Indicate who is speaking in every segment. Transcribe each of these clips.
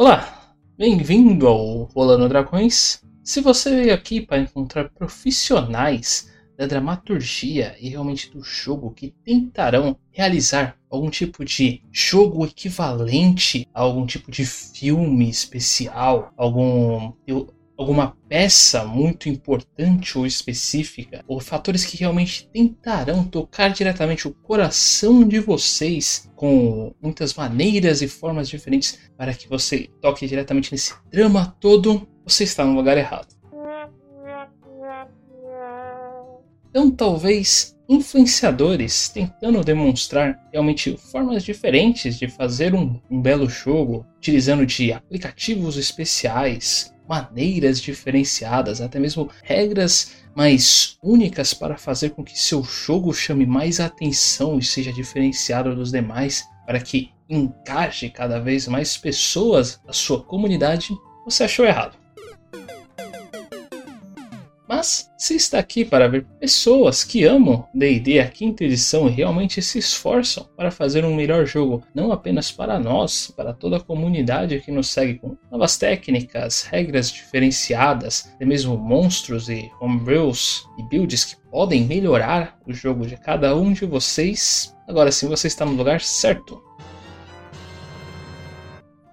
Speaker 1: Olá, bem-vindo ao Rolando Dragões. Se você veio aqui para encontrar profissionais da dramaturgia e realmente do jogo que tentarão realizar algum tipo de jogo equivalente a algum tipo de filme especial, algum alguma peça muito importante ou específica, ou fatores que realmente tentarão tocar diretamente o coração de vocês com muitas maneiras e formas diferentes para que você toque diretamente nesse drama todo, você está no lugar errado. Então, talvez influenciadores tentando demonstrar realmente formas diferentes de fazer um, um belo jogo, utilizando de aplicativos especiais, maneiras diferenciadas, até mesmo regras mais únicas para fazer com que seu jogo chame mais atenção e seja diferenciado dos demais, para que engaje cada vez mais pessoas da sua comunidade, você achou errado. Mas se está aqui para ver pessoas que amam D&D a quinta edição e realmente se esforçam para fazer um melhor jogo, não apenas para nós, para toda a comunidade que nos segue com novas técnicas, regras diferenciadas, até mesmo monstros e homebrews e builds que podem melhorar o jogo de cada um de vocês, agora sim você está no lugar certo.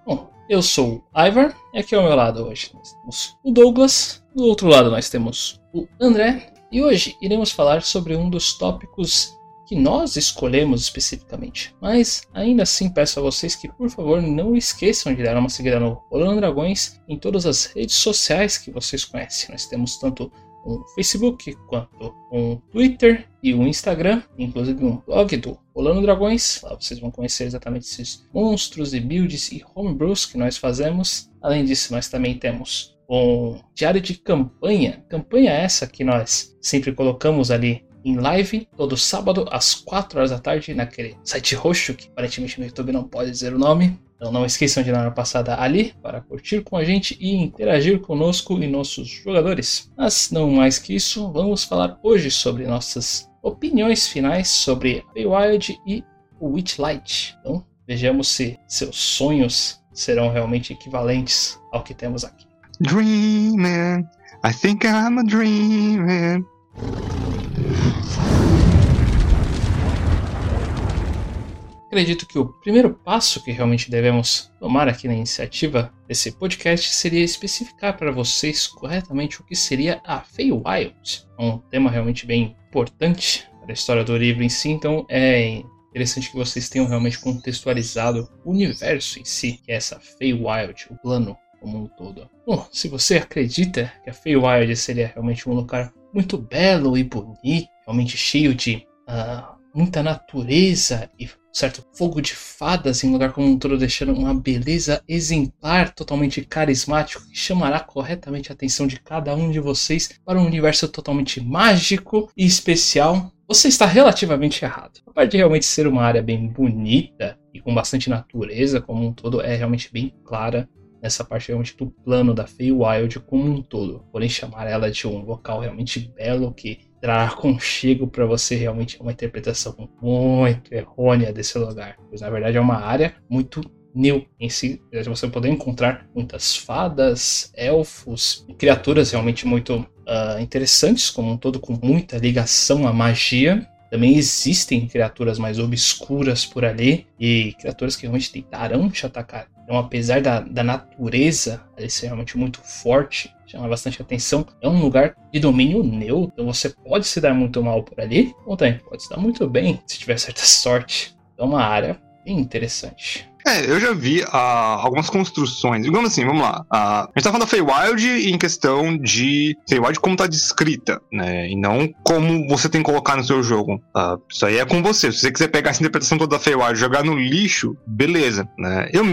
Speaker 1: Bom, eu sou o Ivar e aqui ao meu lado hoje nós temos o Douglas do outro lado, nós temos o André, e hoje iremos falar sobre um dos tópicos que nós escolhemos especificamente. Mas ainda assim peço a vocês que, por favor, não esqueçam de dar uma seguida no Rolando Dragões em todas as redes sociais que vocês conhecem. Nós temos tanto um Facebook quanto um Twitter e um Instagram, inclusive um blog do Rolando Dragões. Lá vocês vão conhecer exatamente esses monstros e builds e homebrews que nós fazemos. Além disso, nós também temos um diário de campanha. Campanha essa que nós sempre colocamos ali em live todo sábado às 4 horas da tarde naquele site roxo que aparentemente no YouTube não pode dizer o nome. Então não esqueçam de dar uma passada ali para curtir com a gente e interagir conosco e nossos jogadores. Mas não mais que isso, vamos falar hoje sobre nossas opiniões finais sobre Feywild e Witchlight. Então vejamos se seus sonhos serão realmente equivalentes ao que temos aqui. Dreaming, I think I'm a dreaming. Acredito que o primeiro passo que realmente devemos tomar aqui na iniciativa desse podcast seria especificar para vocês corretamente o que seria a Feywild. Um tema realmente bem importante para a história do livro em si, então é interessante que vocês tenham realmente contextualizado o universo em si, que é essa Feywild, o plano como um todo. Bom, se você acredita que a Feywild seria realmente um lugar muito belo e bonito, realmente cheio de uh, muita natureza e certo fogo de fadas em lugar como um todo, deixando uma beleza exemplar, totalmente carismático, que chamará corretamente a atenção de cada um de vocês para um universo totalmente mágico e especial, você está relativamente errado. Apesar de realmente ser uma área bem bonita e com bastante natureza como um todo, é realmente bem clara nessa parte realmente do plano da Feywild como um todo. Porém, chamar ela de um local realmente belo que trará conchego para você realmente uma interpretação muito errônea desse lugar. Pois na verdade é uma área muito new em si. Você poder encontrar muitas fadas, elfos, criaturas realmente muito uh, interessantes, como um todo, com muita ligação à magia. Também existem criaturas mais obscuras por ali e criaturas que realmente tentarão te atacar. Então, apesar da, da natureza ali ser realmente muito forte, chama bastante atenção, é um lugar de domínio neutro. Então você pode se dar muito mal por ali, ou também pode se dar muito bem se tiver certa sorte. É uma área bem interessante.
Speaker 2: É, eu já vi uh, algumas construções. Digamos assim, vamos lá. Uh, a gente tá falando da Feywild em questão de Feywild como tá descrita, né? E não como você tem que colocar no seu jogo. Uh, isso aí é com você. Se você quiser pegar essa interpretação toda da Feywild e jogar no lixo, beleza, né? Eu,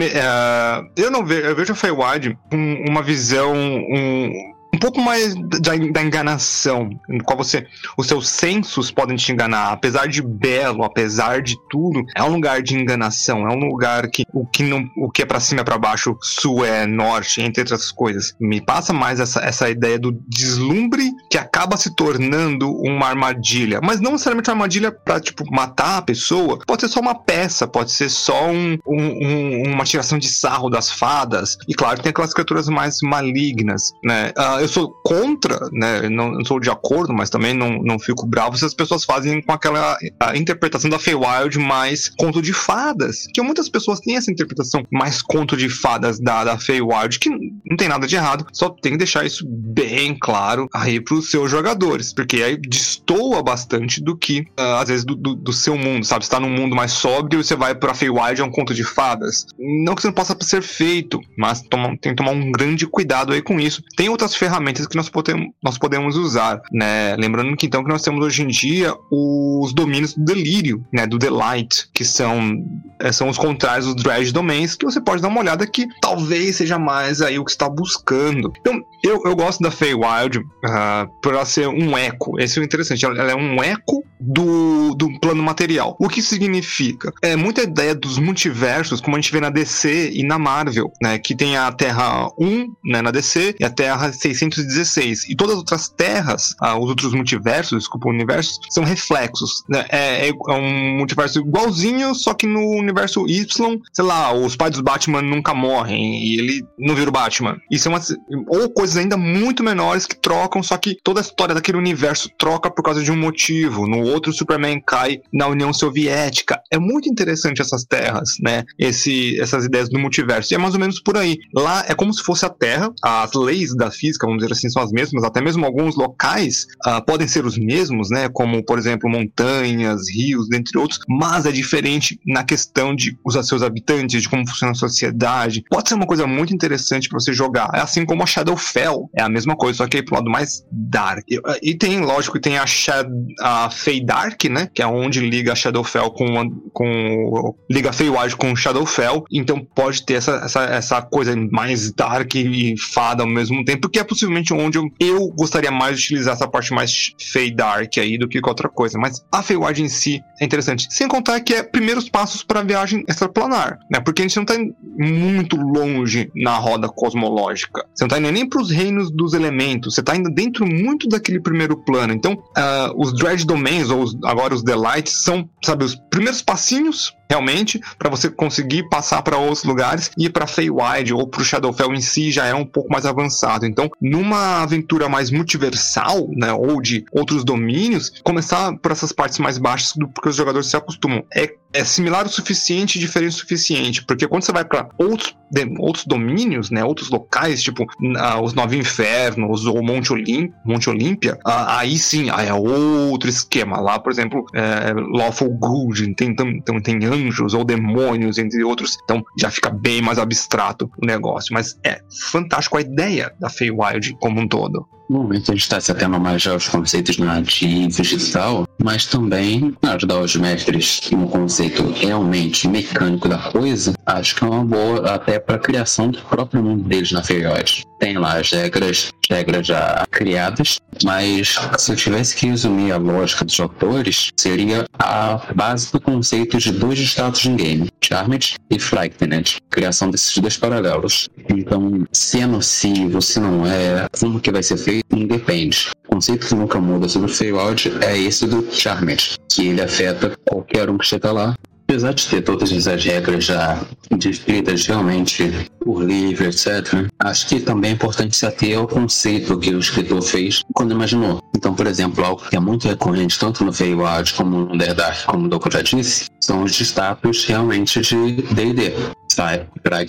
Speaker 2: eu não vejo, eu vejo a Feywild com uma visão, um, um pouco mais da, da enganação, no qual você, os seus sensos podem te enganar, apesar de belo, apesar de tudo, é um lugar de enganação, é um lugar que o que não, o que é para cima é para baixo, sul é norte, entre outras coisas. Me passa mais essa, essa ideia do deslumbre que acaba se tornando uma armadilha, mas não necessariamente uma armadilha para tipo matar a pessoa, pode ser só uma peça, pode ser só um, um, um, uma tiração de sarro das fadas. E claro, tem aquelas criaturas mais malignas, né? Uh, eu sou contra, né? Não, não, sou de acordo, mas também não, não fico bravo se as pessoas fazem com aquela interpretação da Feywild mais conto de fadas. Que muitas pessoas têm essa interpretação mais conto de fadas da, da Feywild, que não tem nada de errado, só tem que deixar isso bem claro aí pros seus jogadores, porque aí destoa bastante do que, uh, às vezes, do, do, do, seu mundo, sabe? Você tá num mundo mais sóbrio e você vai pra Feywild, é um conto de fadas. Não que você não possa ser feito, mas toma, tem que tomar um grande cuidado aí com isso. Tem outras ferramentas que nós podemos, nós podemos usar, né? Lembrando que então que nós temos hoje em dia os domínios do delírio, né? Do delight, que são, eh, são os contrários dos dredge domains, que você pode dar uma olhada que talvez seja mais aí o que está buscando. Então, eu, eu gosto da Feywild uh, por ela ser um eco. Esse é o interessante. Ela, ela, é um eco do, do plano material. O que significa? É muita ideia dos multiversos, como a gente vê na DC e na Marvel, né? Que tem a Terra 1 né, na DC e a Terra 616. E todas as outras terras, uh, os outros multiversos, desculpa, universos, são reflexos. Né? É, é, é, um multiverso igualzinho, só que no universo Y, sei lá, os pais dos Batman nunca morrem e ele não vira o Batman. Isso é uma. Ou coisas ainda muito menores que trocam, só que toda a história daquele universo troca por causa de um motivo. No outro, Superman cai na União Soviética. É muito interessante essas terras, né? Esse, essas ideias do multiverso. E é mais ou menos por aí. Lá é como se fosse a Terra, as leis da física, vamos dizer assim, são as mesmas, até mesmo alguns locais uh, podem ser os mesmos, né? Como, por exemplo, montanhas, rios, dentre outros, mas é diferente na questão de os seus habitantes, de como funciona a sociedade. Pode ser uma coisa muito interessante para você jogar. É assim como a Shadowfell, é a mesma coisa, só que aí pro lado mais dark. E, e tem, lógico, tem a, Shad a Fey Dark, né? Que é onde liga a Shadowfell com, com liga a Feywild com Shadowfell. Então pode ter essa, essa, essa coisa mais dark e fada ao mesmo tempo, que é possivelmente onde eu, eu gostaria mais de utilizar essa parte mais Fey Dark aí do que outra coisa. Mas a Feywild em si é interessante. Sem contar que é primeiros passos para a viagem extraplanar, né? Porque a gente não tá muito longe na roda cosmológica. Você não tá indo nem para os reinos dos elementos. Você tá indo dentro muito daquele primeiro plano. Então, uh, os Dread Domains, ou os, agora os Delights, são, sabe, os primeiros passinhos realmente para você conseguir passar para outros lugares e para Feywild ou para o Shadowfell em si já é um pouco mais avançado. Então, numa aventura mais multiversal, né, ou de outros domínios, começar por essas partes mais baixas do que os jogadores se acostumam. É, é similar o suficiente e diferente o suficiente, porque quando você vai para outros, outros domínios, né, outros locais, tipo uh, os Nove Infernos ou Monte, Olim Monte Olímpia, uh, aí sim, aí é outro esquema. Lá, por exemplo, é, Lawful Good, tem, tem, tem anjos ou demônios, entre outros. Então já fica bem mais abstrato o negócio. Mas é fantástico a ideia da Feywild como um todo.
Speaker 3: Momento a gente está se atendo mais aos conceitos nativos e tal, mas também ajudar os mestres no conceito realmente mecânico da coisa, acho que é uma boa até para a criação do próprio mundo deles na Feywild. Tem lá as regras, regras já criadas, mas se eu tivesse que resumir a lógica dos autores, seria a base do conceito de dois status em game, Charmed e Frightened, criação desses dois paralelos. Então, se é nocivo, se não é, como que vai ser feito, independe. O conceito que nunca muda sobre o Feywild é esse do Charmed, que ele afeta qualquer um que chega lá, apesar de ter todas essas regras já descritas realmente por livro, etc., acho que também é importante se ater ao conceito que o escritor fez quando imaginou. Então, por exemplo, algo que é muito recorrente tanto no Feywild como no Underdark, como o Doku já disse, são os status realmente de D&D. Sai para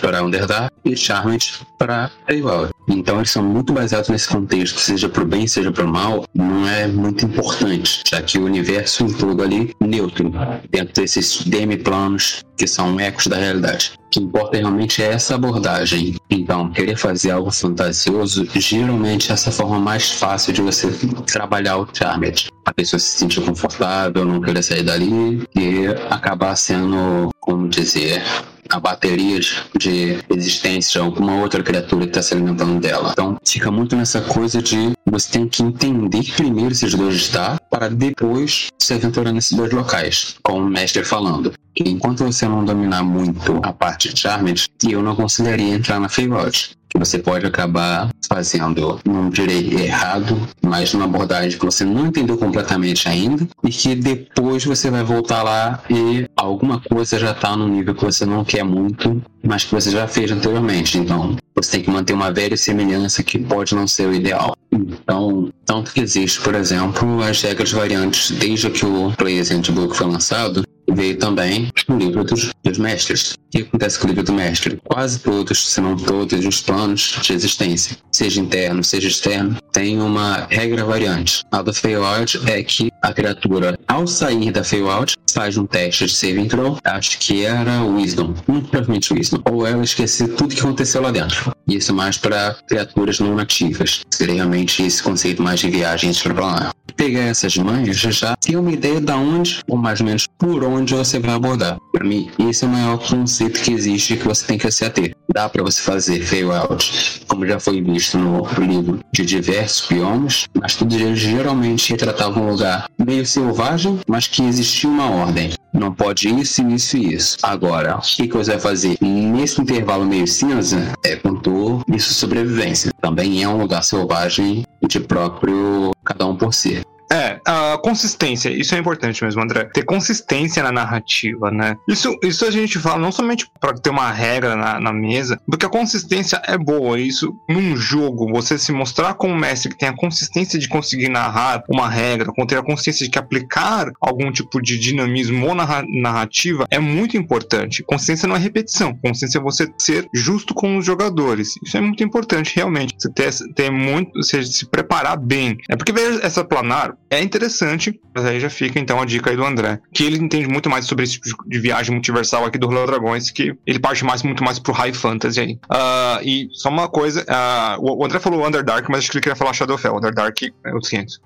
Speaker 3: para Underdark e Charmed para Feywild. Então eles são muito baseados nesse contexto, seja pro bem, seja pro mal, não é muito importante, já que o universo em todo ali neutro, dentro desses demi-planos que são ecos da realidade. O que importa realmente é essa abordagem. Então, querer fazer algo fantasioso, geralmente é essa forma mais fácil de você trabalhar o Charmed. A pessoa se sentir confortável, não querer sair dali e acabar sendo, como dizer, a baterias de existência de alguma outra criatura que está se alimentando dela. Então fica muito nessa coisa de você tem que entender primeiro esses dois estados para depois se aventurar nesses dois locais, com o mestre falando. Enquanto você não dominar muito a parte de Charmed, eu não consideraria entrar na Feywild você pode acabar fazendo, não direi errado, mas numa abordagem que você não entendeu completamente ainda e que depois você vai voltar lá e alguma coisa já está no nível que você não quer muito, mas que você já fez anteriormente. Então, você tem que manter uma velha semelhança que pode não ser o ideal. Então, tanto que existe, por exemplo, as regras variantes desde que o Players Handbook foi lançado, veio também o livro dos, dos mestres. O que acontece com o livro do mestre? Quase todos, se não todos, os planos de existência, seja interno, seja externo, tem uma regra variante. A do Feywild é que a criatura, ao sair da Feywild, faz um teste de saving throw, acho que era Wisdom, muito provavelmente Wisdom, ou ela esquece tudo que aconteceu lá dentro. Isso mais para criaturas não nativas. Seria realmente esse conceito mais de viagem extraplanar. Pegar essas manhas já tem uma ideia de onde, ou mais ou menos por onde você vai abordar. Para mim, esse é o maior conceito que existe que você tem que se ater. Dá para você fazer Feywild, como já foi visto no livro, de diversos biomas, mas tudo geralmente retratava um lugar meio selvagem, mas que existia uma ordem. Não pode isso, isso e isso. Agora, o que, que você vai fazer nesse intervalo meio cinza? É contou isso sobrevivência. Também é um lugar selvagem de próprio cada um por si.
Speaker 2: É, a consistência, isso é importante mesmo, André. Ter consistência na narrativa, né? Isso, isso a gente fala não somente para ter uma regra na, na, mesa, porque a consistência é boa. Isso, num jogo, você se mostrar como mestre que tem a consistência de conseguir narrar uma regra, ter a consciência de que aplicar algum tipo de dinamismo ou narrativa é muito importante. Consciência não é repetição, consciência é você ser justo com os jogadores. Isso é muito importante, realmente. Você ter, ter muito, você se preparar bem. É porque ver essa planar é interessante, mas aí já fica então a dica aí do André, que ele entende muito mais sobre esse tipo de viagem multiversal aqui do Rolê Dragões, que ele parte mais muito mais pro high fantasy aí. Uh, e só uma coisa, uh, o André falou Underdark, mas acho que ele queria falar Shadowfell. Underdark é outros 500.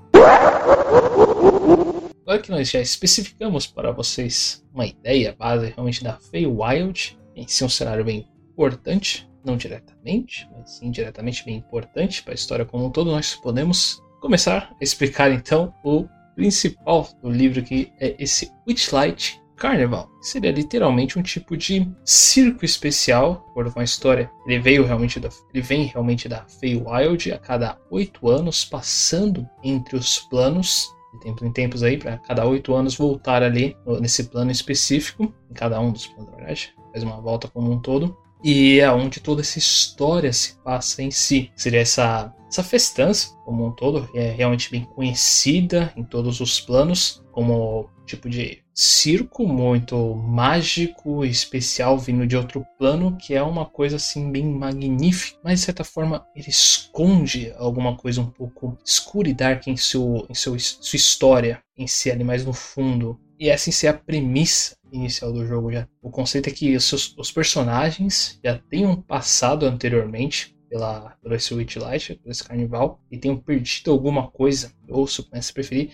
Speaker 1: Agora que nós já especificamos para vocês uma ideia base realmente da Feywild, em si um cenário bem importante, não diretamente, mas indiretamente bem importante para a história como um todo, nós podemos começar a explicar então o principal do livro que é esse Witchlight Carnival. Seria literalmente um tipo de circo especial, por uma história. Ele veio realmente da, ele vem realmente da Feywild a cada oito anos, passando entre os planos de tempo em tempos aí, para cada oito anos voltar ali nesse plano específico, em cada um dos planos, verdade, faz uma volta como um todo. E é onde toda essa história se passa em si. Seria essa essa festança, como um todo, é realmente bem conhecida em todos os planos, como tipo de circo muito mágico especial vindo de outro plano, que é uma coisa assim bem magnífica, mas de certa forma ele esconde alguma coisa um pouco escura e dark em, seu, em seu, sua história em si, ali mais no fundo. E essa em si é a premissa inicial do jogo já. O conceito é que os, seus, os personagens já tenham passado anteriormente pela, pelo esse Witchlight, pelo esse carnival, e tenham perdido alguma coisa, ou se preferir,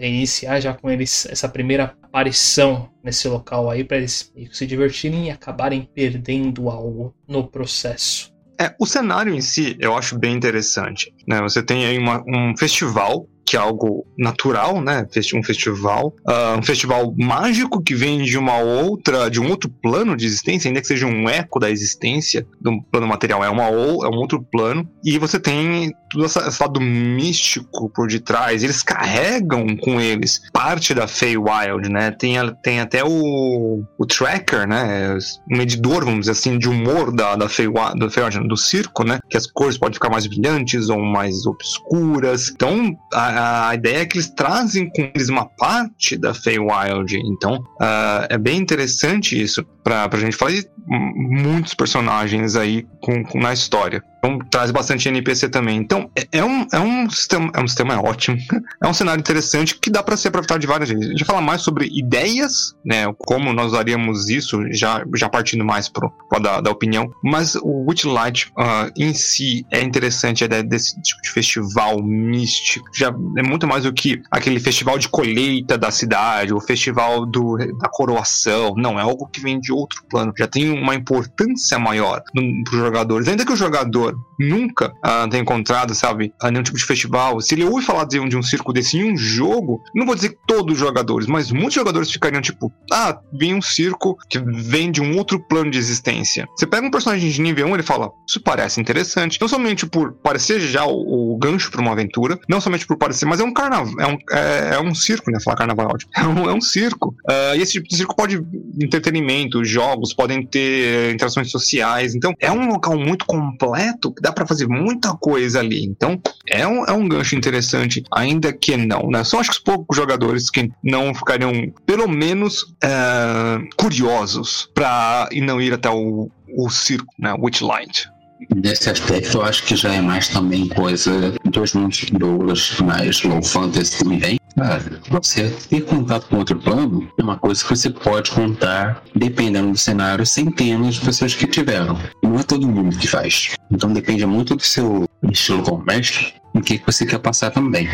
Speaker 1: iniciar já com eles essa primeira aparição nesse local aí, para eles se divertirem e acabarem perdendo algo no processo.
Speaker 2: É, o cenário em si eu acho bem interessante. Né? Você tem aí uma, um festival que é algo natural, né? Um festival, uh, um festival mágico que vem de uma outra, de um outro plano de existência, ainda que seja um eco da existência do plano material, é uma ou é um outro plano. E você tem todo esse lado místico por detrás. Eles carregam com eles parte da Feywild, né? Tem, tem até o, o tracker, né? Um medidor, vamos dizer assim, de humor da, da Feywild, do, Feywild, do circo, né? Que as cores podem ficar mais brilhantes ou mais obscuras. Então, a, a, ideia é que eles trazem com eles uma parte da Feywild. Então, uh, é bem interessante isso pra, pra gente falar muitos personagens aí com, com, na história. Então, traz bastante NPC também. Então, é, é, um, é um sistema, é um sistema ótimo. é um cenário interessante que dá para ser aproveitado de várias vezes. A gente fala mais sobre ideias, né? Como nós usaríamos isso, já, já partindo mais pro, pro da, da opinião. Mas o Witchlight uh, em si é interessante ideia desse tipo de festival místico. Já é muito mais do que aquele festival de colheita da cidade, o festival do, da coroação. Não, é algo que vem de outro plano. Já tem uma importância maior para os jogadores. Ainda que o jogador good nunca uh, tenha encontrado, sabe, nenhum tipo de festival, se ele ouve falar de um, de um circo desse em um jogo, não vou dizer todos os jogadores, mas muitos jogadores ficariam tipo, ah, vem um circo que vem de um outro plano de existência. Você pega um personagem de nível 1, ele fala, isso parece interessante. Não somente por parecer já o, o gancho para uma aventura, não somente por parecer, mas é um carnaval, é um, é, é um circo, né? Falar carnaval é, é um, é um circo. Uh, e esse tipo de circo pode entretenimento, jogos, podem ter interações sociais. Então, é um local muito completo dá para fazer muita coisa ali. Então, é um, é um gancho interessante, ainda que não, né? Só acho que os poucos jogadores que não ficariam, pelo menos, uh, curiosos para não ir até o, o circo, né? Witchlight.
Speaker 3: Nesse aspecto, eu acho que já é mais também coisa dos mundos mais low fantasy também. Você ter contato com outro plano é uma coisa que você pode contar, dependendo do cenário, centenas de pessoas que tiveram. Não é todo mundo que faz. Então depende muito do seu estilo como mestre o que você quer passar também.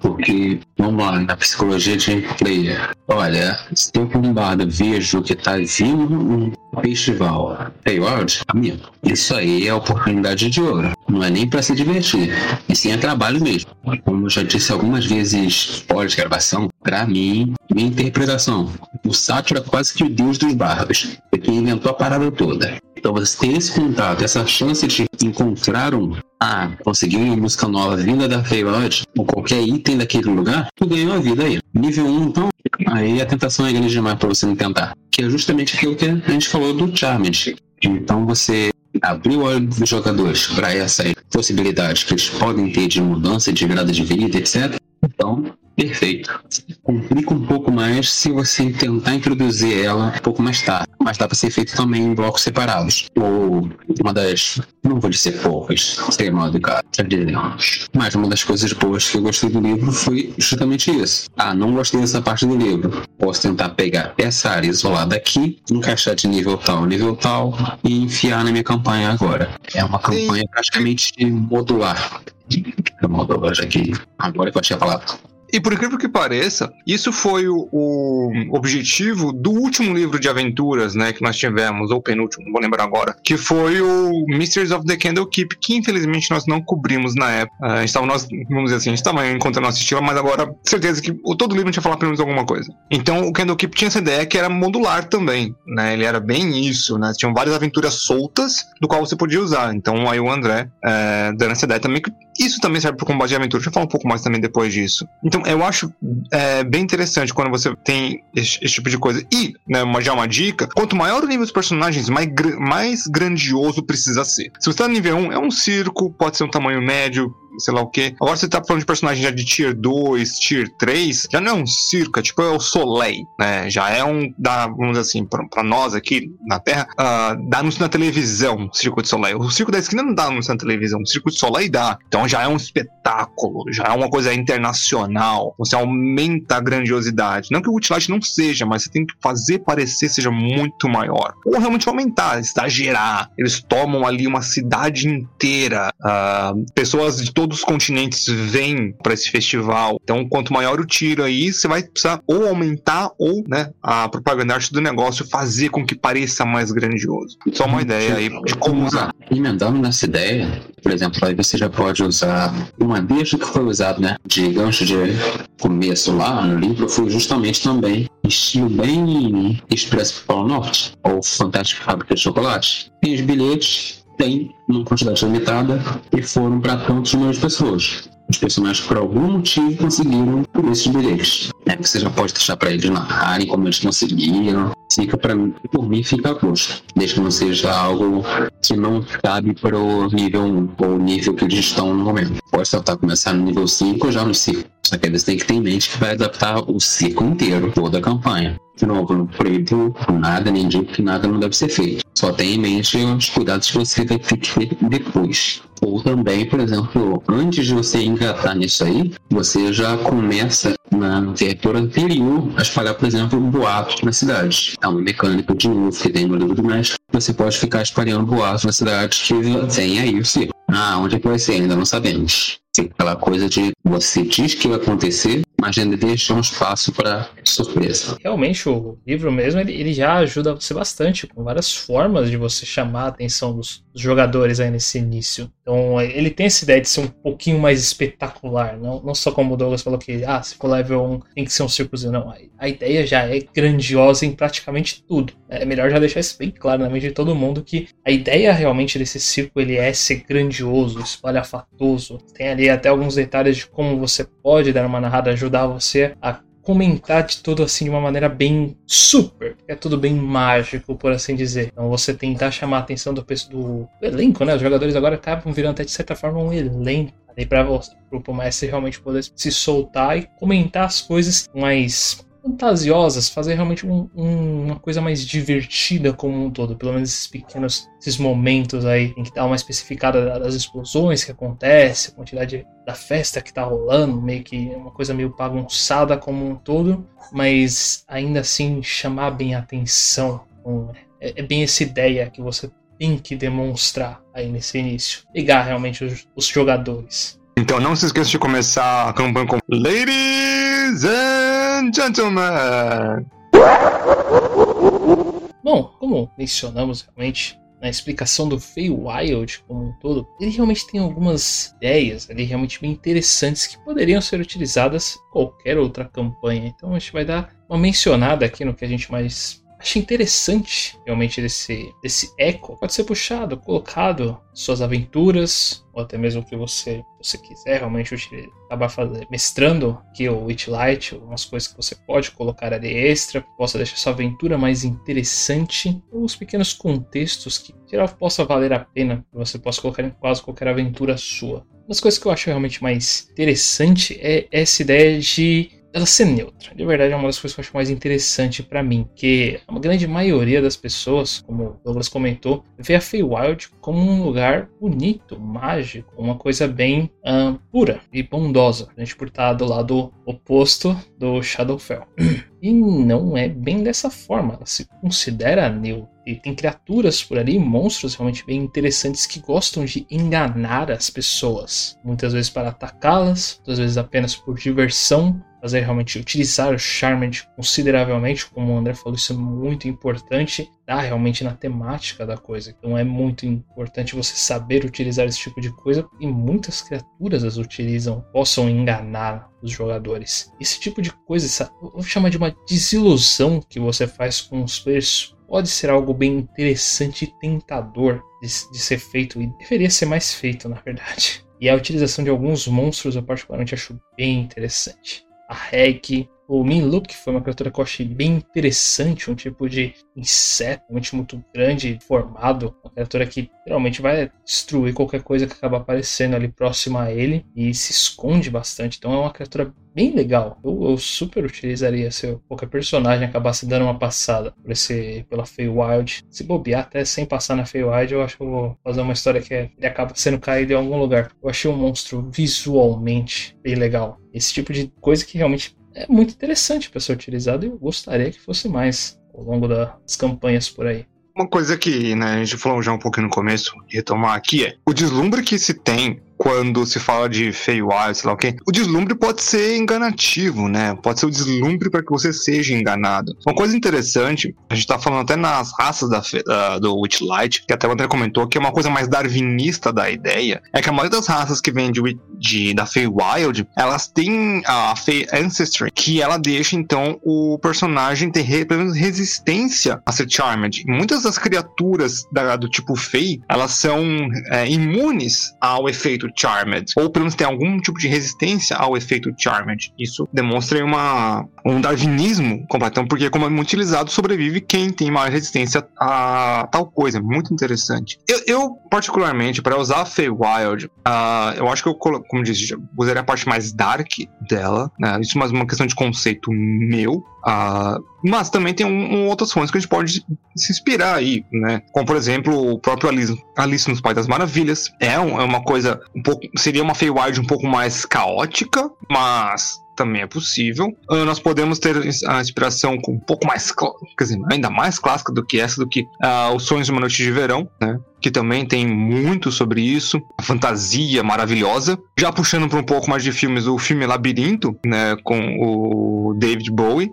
Speaker 3: Porque, vamos lá, na psicologia de player, olha, se eu combado vejo que tá vindo um festival Payward, amigo, isso aí é oportunidade de ouro. Não é nem para se divertir, e sim é trabalho mesmo. Como eu já disse algumas vezes fora de gravação, para mim, minha interpretação, o Sátiro é quase que o deus dos bárbaros, porque inventou a parada toda. Então você tem esse contato, essa chance de encontrar um, ah, conseguir uma música nova vinda da Feywild, ou qualquer item daquele lugar, tu ganhou a vida aí. Nível 1, então, aí a tentação é grande demais pra você não tentar. Que é justamente aquilo que a gente falou do Charmed. Então você abrir o dos jogadores para essas possibilidades que eles podem ter de mudança, de grado de vida, etc. Então, Perfeito. Complica um pouco mais se você tentar introduzir ela um pouco mais tarde. Mas dá para ser feito também em blocos separados. Ou uma das. Não vou dizer poucas, seria mal educado, Mas uma das coisas boas que eu gostei do livro foi justamente isso. Ah, não gostei dessa parte do livro. Posso tentar pegar essa área isolada aqui, encaixar de nível tal, nível tal e enfiar na minha campanha agora. É uma campanha praticamente modular. Modular aqui. Agora que eu achei a palavra.
Speaker 2: E por incrível que pareça, isso foi o, o, objetivo do último livro de aventuras, né, que nós tivemos, ou penúltimo, não vou lembrar agora, que foi o Mysteries of the Candlekeep, que infelizmente nós não cobrimos na época. Uh, a gente tava, nós, vamos dizer assim, a gente estava encontrando nosso estilo, mas agora, certeza que todo livro a gente ia falar pelo menos alguma coisa. Então, o Candlekeep tinha essa ideia que era modular também, né, ele era bem isso, né, tinham várias aventuras soltas do qual você podia usar. Então, aí o André é, dando essa ideia também, que isso também serve para o combate de aventura, deixa eu falar um pouco mais também depois disso. Então, eu acho é, bem interessante quando você tem esse, esse, tipo de coisa. E, né, uma, já uma dica: quanto maior o nível dos personagens, mais, mais grandioso precisa ser. Se você tá no nível 1, é um circo, pode ser um tamanho médio, sei lá o quê. Agora você tá falando de personagem já de tier 2, tier 3, já não é um circo, é tipo é o Soleil, né? Já é um, dá, vamos dizer assim, pra, pra nós aqui na Terra, uh, dá anúncio na televisão, o Circo de Soleil. O Circo da Esquina não dá anúncio na televisão, o Circo de Soleil dá. Então já é um espetáculo, já é uma coisa internacional, você aumenta a grandiosidade. Não que o Witchlight não seja, mas você tem que fazer parecer seja muito maior. Ou realmente aumentar, exagerar. Eles tomam ali uma cidade inteira, uh, pessoas de todos os continentes vêm para esse festival. Então, quanto maior o tiro aí, você vai precisar ou aumentar ou, né, a propaganda arte do negócio fazer com que pareça mais grandioso. Só uma ideia aí de como usar.
Speaker 3: Emendando nessa ideia, por exemplo, aí você já pode usar uma deixa que foi usado, né, de gancho de começo lá no livro, foi justamente também estilo bem Expresso para o Norte, ou Fantástico Fábrica de Chocolate. Tem os bilhetes tem uma quantidade limitada e foram para tantos números de pessoas. Os personagens, por algum motivo, conseguiram esses bilhetes. É que você já pode deixar para eles narrarem como eles conseguiram. Fica para mim, por mim, fica a gosto. Desde que não seja algo que não cabe para o nível 1 ou o nível que eles estão no momento. Pode tentar começar no nível 5 ou já no 5. Só que eles têm que ter em mente que vai adaptar o ciclo inteiro, toda a campanha. De novo, não proíbo nada, nem digo que nada não deve ser feito. Só tenha em mente os cuidados que você vai ter que ter depois. Ou também, por exemplo, antes de você engatar nisso aí, você já começa na abertura anterior a espalhar, por exemplo, boatos na cidade. É uma mecânica de que tem livro do mestre. Você pode ficar espalhando boatos na cidade que vem aí o circo. Ah, onde é que vai ser? Ainda não sabemos. Aquela coisa de você diz que vai acontecer, mas ainda deixa um espaço para surpresa.
Speaker 1: Realmente, o livro mesmo, ele, ele já ajuda você bastante, com várias formas de você chamar a atenção dos, dos, jogadores aí nesse início. Então, ele tem essa ideia de ser um pouquinho mais espetacular, não, não só como o Douglas falou que, ah, se for level 1 tem que ser um círculozinho, não. A, ideia já é grandiosa em praticamente tudo. É melhor já deixar isso bem claro na mente de todo mundo que a ideia realmente desse círculo, ele é ser grandioso, espalhafatoso. Tem ali até alguns detalhes de como você pode dar uma narrada ajuda ajudar você a comentar de tudo assim de uma maneira bem super, é tudo bem mágico, por assim dizer. Então você tentar chamar a atenção do, do, elenco, né? Os jogadores agora acabam virando até de certa forma um elenco ali para o mestre realmente poder se soltar e comentar as coisas mais fantasiosas, fazer realmente um, um, uma coisa mais divertida como um todo. Pelo menos esses pequenos esses momentos aí em que dá uma especificada das explosões que acontece, a quantidade da festa que tá rolando, meio que uma coisa meio bagunçada como um todo, mas ainda assim chamar bem a atenção. É, é bem essa ideia que você tem que demonstrar aí nesse início. Ligar realmente os, os jogadores.
Speaker 2: Então não se esqueça de começar a campanha com Ladies and Gentlemen.
Speaker 1: Bom, como mencionamos realmente na explicação do Feywild como um todo, ele realmente tem algumas ideias ali realmente bem interessantes que poderiam ser utilizadas em qualquer outra campanha. Então a gente vai dar uma mencionada aqui no que a gente mais achei interessante realmente desse, desse eco. Pode ser puxado, colocado suas aventuras, ou até mesmo que você, você quiser realmente acabar fazer, mestrando aqui o Witchlight, algumas coisas que você pode colocar ali extra, que possa deixar sua aventura mais interessante, ou os pequenos contextos que geral possa valer a pena, que você possa colocar em quase qualquer aventura sua. Uma das coisas que eu acho realmente mais interessante é essa ideia de ela ser neutra. De verdade, é uma das coisas que eu acho mais interessante para mim, que a grande maioria das pessoas, como o Douglas comentou, vê a Feywild como um lugar bonito, mágico, uma coisa bem pura e bondosa. A gente por estar do lado oposto do Shadowfell. E não é bem dessa forma, ela se considera neutra. E tem criaturas por ali, monstros realmente bem interessantes que gostam de enganar as pessoas. Muitas vezes para atacá-las, muitas vezes apenas por diversão, fazer realmente utilizar o Charmed consideravelmente, como o André falou, isso é muito importante, tá realmente na temática da coisa. Então é muito importante você saber utilizar esse tipo de coisa e muitas criaturas as utilizam, possam enganar os jogadores. Esse tipo de coisa, essa, vou chamar de uma desilusão que você faz com os players pode ser algo bem interessante e tentador de, de ser feito e deveria ser mais feito, na verdade. E a utilização de alguns monstros eu particularmente acho bem interessante a Reg. O Minlook foi uma criatura que eu achei bem interessante, um tipo de inseto realmente muito grande, formado, uma criatura que realmente vai destruir qualquer coisa que acaba aparecendo ali próximo a ele e se esconde bastante. Então é uma criatura bem legal. Eu, eu super utilizaria se qualquer personagem acabasse dando uma passada por esse, pela Feywild. Se bobear até sem passar na Feywild, eu acho que eu vou fazer uma história que é, ele acaba sendo caído em algum lugar. Eu achei um monstro visualmente bem legal. Esse tipo de coisa que realmente é muito interessante para ser utilizado e eu gostaria que fosse mais ao longo das campanhas por aí.
Speaker 2: Uma coisa que né, a gente falou já um pouquinho no começo, e retomar aqui é o deslumbre que se tem quando se fala de Feywild, sei lá o quê, o deslumbre pode ser enganativo, né? Pode ser o deslumbre para que você seja enganado. Uma coisa interessante, a gente tá falando até nas raças da, uh, do Witchlight, que até o André comentou, que é uma coisa mais darwinista da ideia, é que a maioria das raças que vem de, de da Feywild, elas têm a Fey Ancestry, que ela deixa então o personagem ter resistência a ser Charmed. muitas das criaturas da, do tipo Fey, elas são é, imunes ao efeito Charmed, ou pelo menos tem algum tipo de resistência ao efeito Charmed. Isso demonstra uma, um darwinismo completo, porque como é muito utilizado, sobrevive quem tem maior resistência a tal coisa. Muito interessante. Eu, eu particularmente, para usar a Feywild, uh, eu acho que eu, como disse, usaria a parte mais dark dela, né? Isso é uma questão de conceito meu. Uh, mas também tem um, um, outras fontes que a gente pode se inspirar aí, né? Como, por exemplo, o próprio Alice, Alice nos Pais das Maravilhas. É, um, é uma coisa um pouco... Seria uma Feywild um pouco mais caótica, mas também é possível. Uh, nós podemos ter a inspiração com um pouco mais, quer dizer, ainda mais clássica do que essa, do que uh, Os Sonhos de uma Noite de Verão, né? Que também tem muito sobre isso, a fantasia maravilhosa. Já puxando para um pouco mais de filmes, o filme Labirinto, né, com o David Bowie,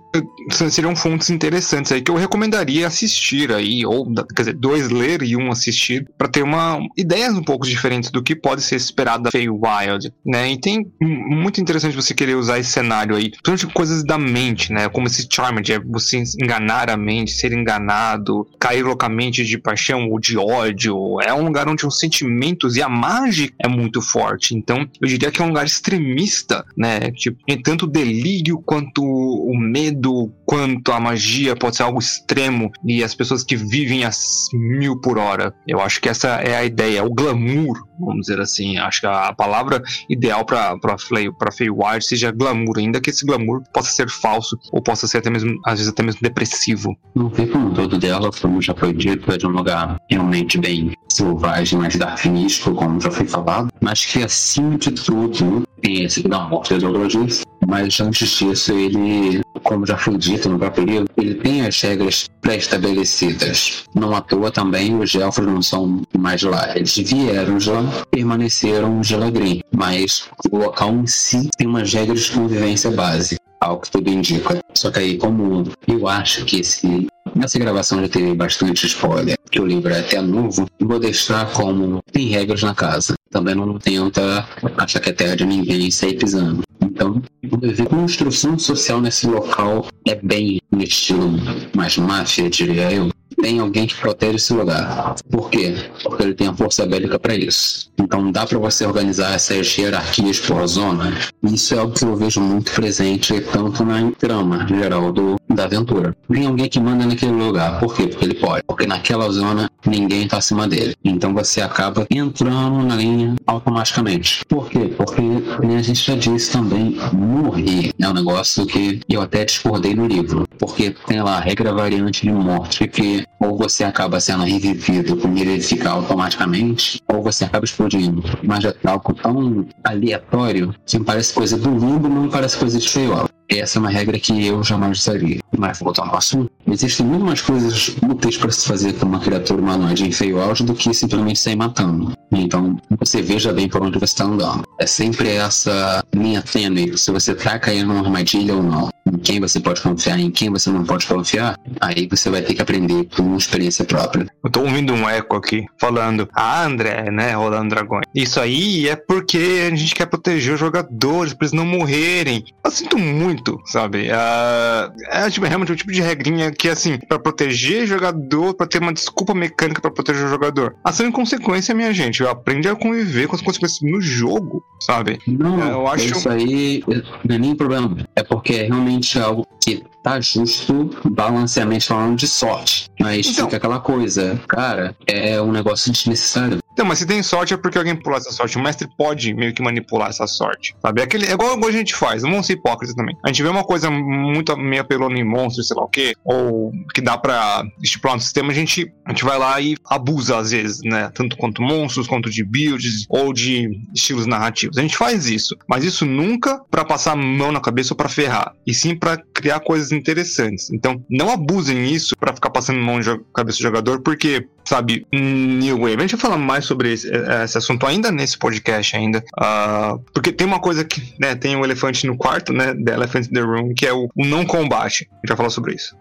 Speaker 2: seriam fontes interessantes aí que eu recomendaria assistir aí, ou quer dizer, dois ler e um assistir, para ter uma ideias um pouco diferentes do que pode ser esperado da Faye Wild, né? E tem muito interessante você querer usar esse cenário aí, principalmente coisas da mente, né? Como esse Charmed, é você enganar a mente, ser enganado, cair loucamente de paixão ou de ódio. É um lugar onde os sentimentos e a mágica é muito forte. Então, eu diria que é um lugar extremista, né? Tipo, tanto o delírio quanto o medo, quanto a magia pode ser algo extremo e as pessoas que vivem a mil por hora. Eu acho que essa é a ideia, o glamour, vamos dizer assim. Acho que a palavra ideal para Feywild seja glamour, ainda que esse glamour possa ser falso ou possa ser até mesmo às vezes até mesmo depressivo.
Speaker 3: Vi como todo dela, como já foi dito, é de um lugar realmente bem selvagem, mais darwinístico, como já foi falado, mas que acima de tudo tem esse glamour a disse, mas antes disso ele, como já foi dito no próprio livro, ele tem as regras pré-estabelecidas. Não à toa também os elfos não são mais lá. Eles vieram de lá, permaneceram de Lagrim, mas o local em si tem umas regras de convivência base ao que tudo indica. Só que aí, como eu acho que esse Nessa gravação já teve bastante spoiler, que o livro é até novo, vou deixar como tem regras na casa. Também não tenta achar que é terra de ninguém e sair pisando. Então, a construção social nesse local é bem no estilo mais máfia, diria eu tem alguém que protege esse lugar. Por quê? Porque ele tem a força bélica para isso. Então dá para você organizar essas hierarquias por zona. Isso é algo que eu vejo muito presente tanto na trama geral do, da aventura. Tem alguém que manda naquele lugar. Por quê? Porque ele pode. Porque naquela zona ninguém tá acima dele. Então você acaba entrando na linha automaticamente. Por quê? Porque, a gente já disse também, morrer é um negócio que eu até discordei no livro. Porque tem lá a regra variante de morte que ou você acaba sendo revivido ele ficar automaticamente, ou você acaba explodindo. Mas é algo tão aleatório que parece coisa do limbo, não parece coisa de feio. Essa é uma regra que eu jamais usaria. Mas voltando ao assunto, existem muito mais coisas úteis para se fazer com uma criatura humanoide em feio auge do que simplesmente sair matando. Então, você veja bem por onde você está andando. É sempre essa linha tênue se você está caindo numa armadilha ou não. Em quem você pode confiar, em quem você não pode confiar, aí você vai ter que aprender por experiência própria.
Speaker 2: Eu tô ouvindo um eco aqui falando, ah, André, né, Rolando Dragões. Isso aí é porque a gente quer proteger os jogadores para eles não morrerem. Eu sinto muito, sabe? Uh, é tipo, realmente um tipo de regrinha que, assim, para proteger o jogador, para ter uma desculpa mecânica para proteger o jogador. Ação em consequência, minha gente, eu aprende a conviver com as consequências no jogo, sabe?
Speaker 3: Não, é, eu acho... isso aí não é nem problema. É porque é realmente algo que tá justo balanceamento falando de sorte. Mas então, fica aquela coisa, cara, é um negócio desnecessário.
Speaker 2: Não, mas se tem sorte é porque alguém pulou essa sorte. O mestre pode meio que manipular essa sorte, sabe? É, aquele, é igual, igual a gente faz, não vamos ser hipócritas também. A gente vê uma coisa muito meio apelona em monstros, sei lá o quê, ou que dá pra estipular no sistema, a gente, a gente vai lá e abusa às vezes, né? Tanto quanto monstros, quanto de builds, ou de estilos narrativos. A gente faz isso, mas isso nunca para passar a mão na cabeça ou pra ferrar, e sim para criar coisas interessantes. Então, não abusem isso para ficar passando mão na cabeça do jogador, porque sabe, New Wave. A gente vai falar mais sobre esse, eh, esse assunto ainda nesse podcast ainda, uh, porque tem uma coisa que, né, tem um elefante no quarto, né, The Elephant in the Room, que é o, o não combate. A gente vai falar sobre isso.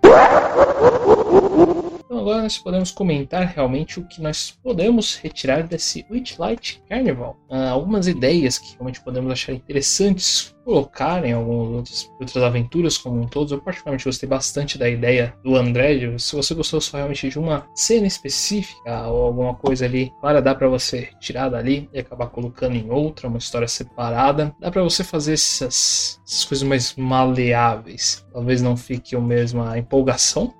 Speaker 1: Então agora nós podemos comentar realmente o que nós podemos retirar desse Witchlight Carnival. Uh, algumas ideias que realmente podemos achar interessantes colocar em algumas outras aventuras como um. Eu particularmente gostei bastante da ideia do André. Se você gostou só realmente de uma cena específica ou alguma coisa ali, claro, dá para você tirar dali e acabar colocando em outra, uma história separada. Dá para você fazer essas, essas, coisas mais maleáveis. Talvez não fique a mesma empolgação,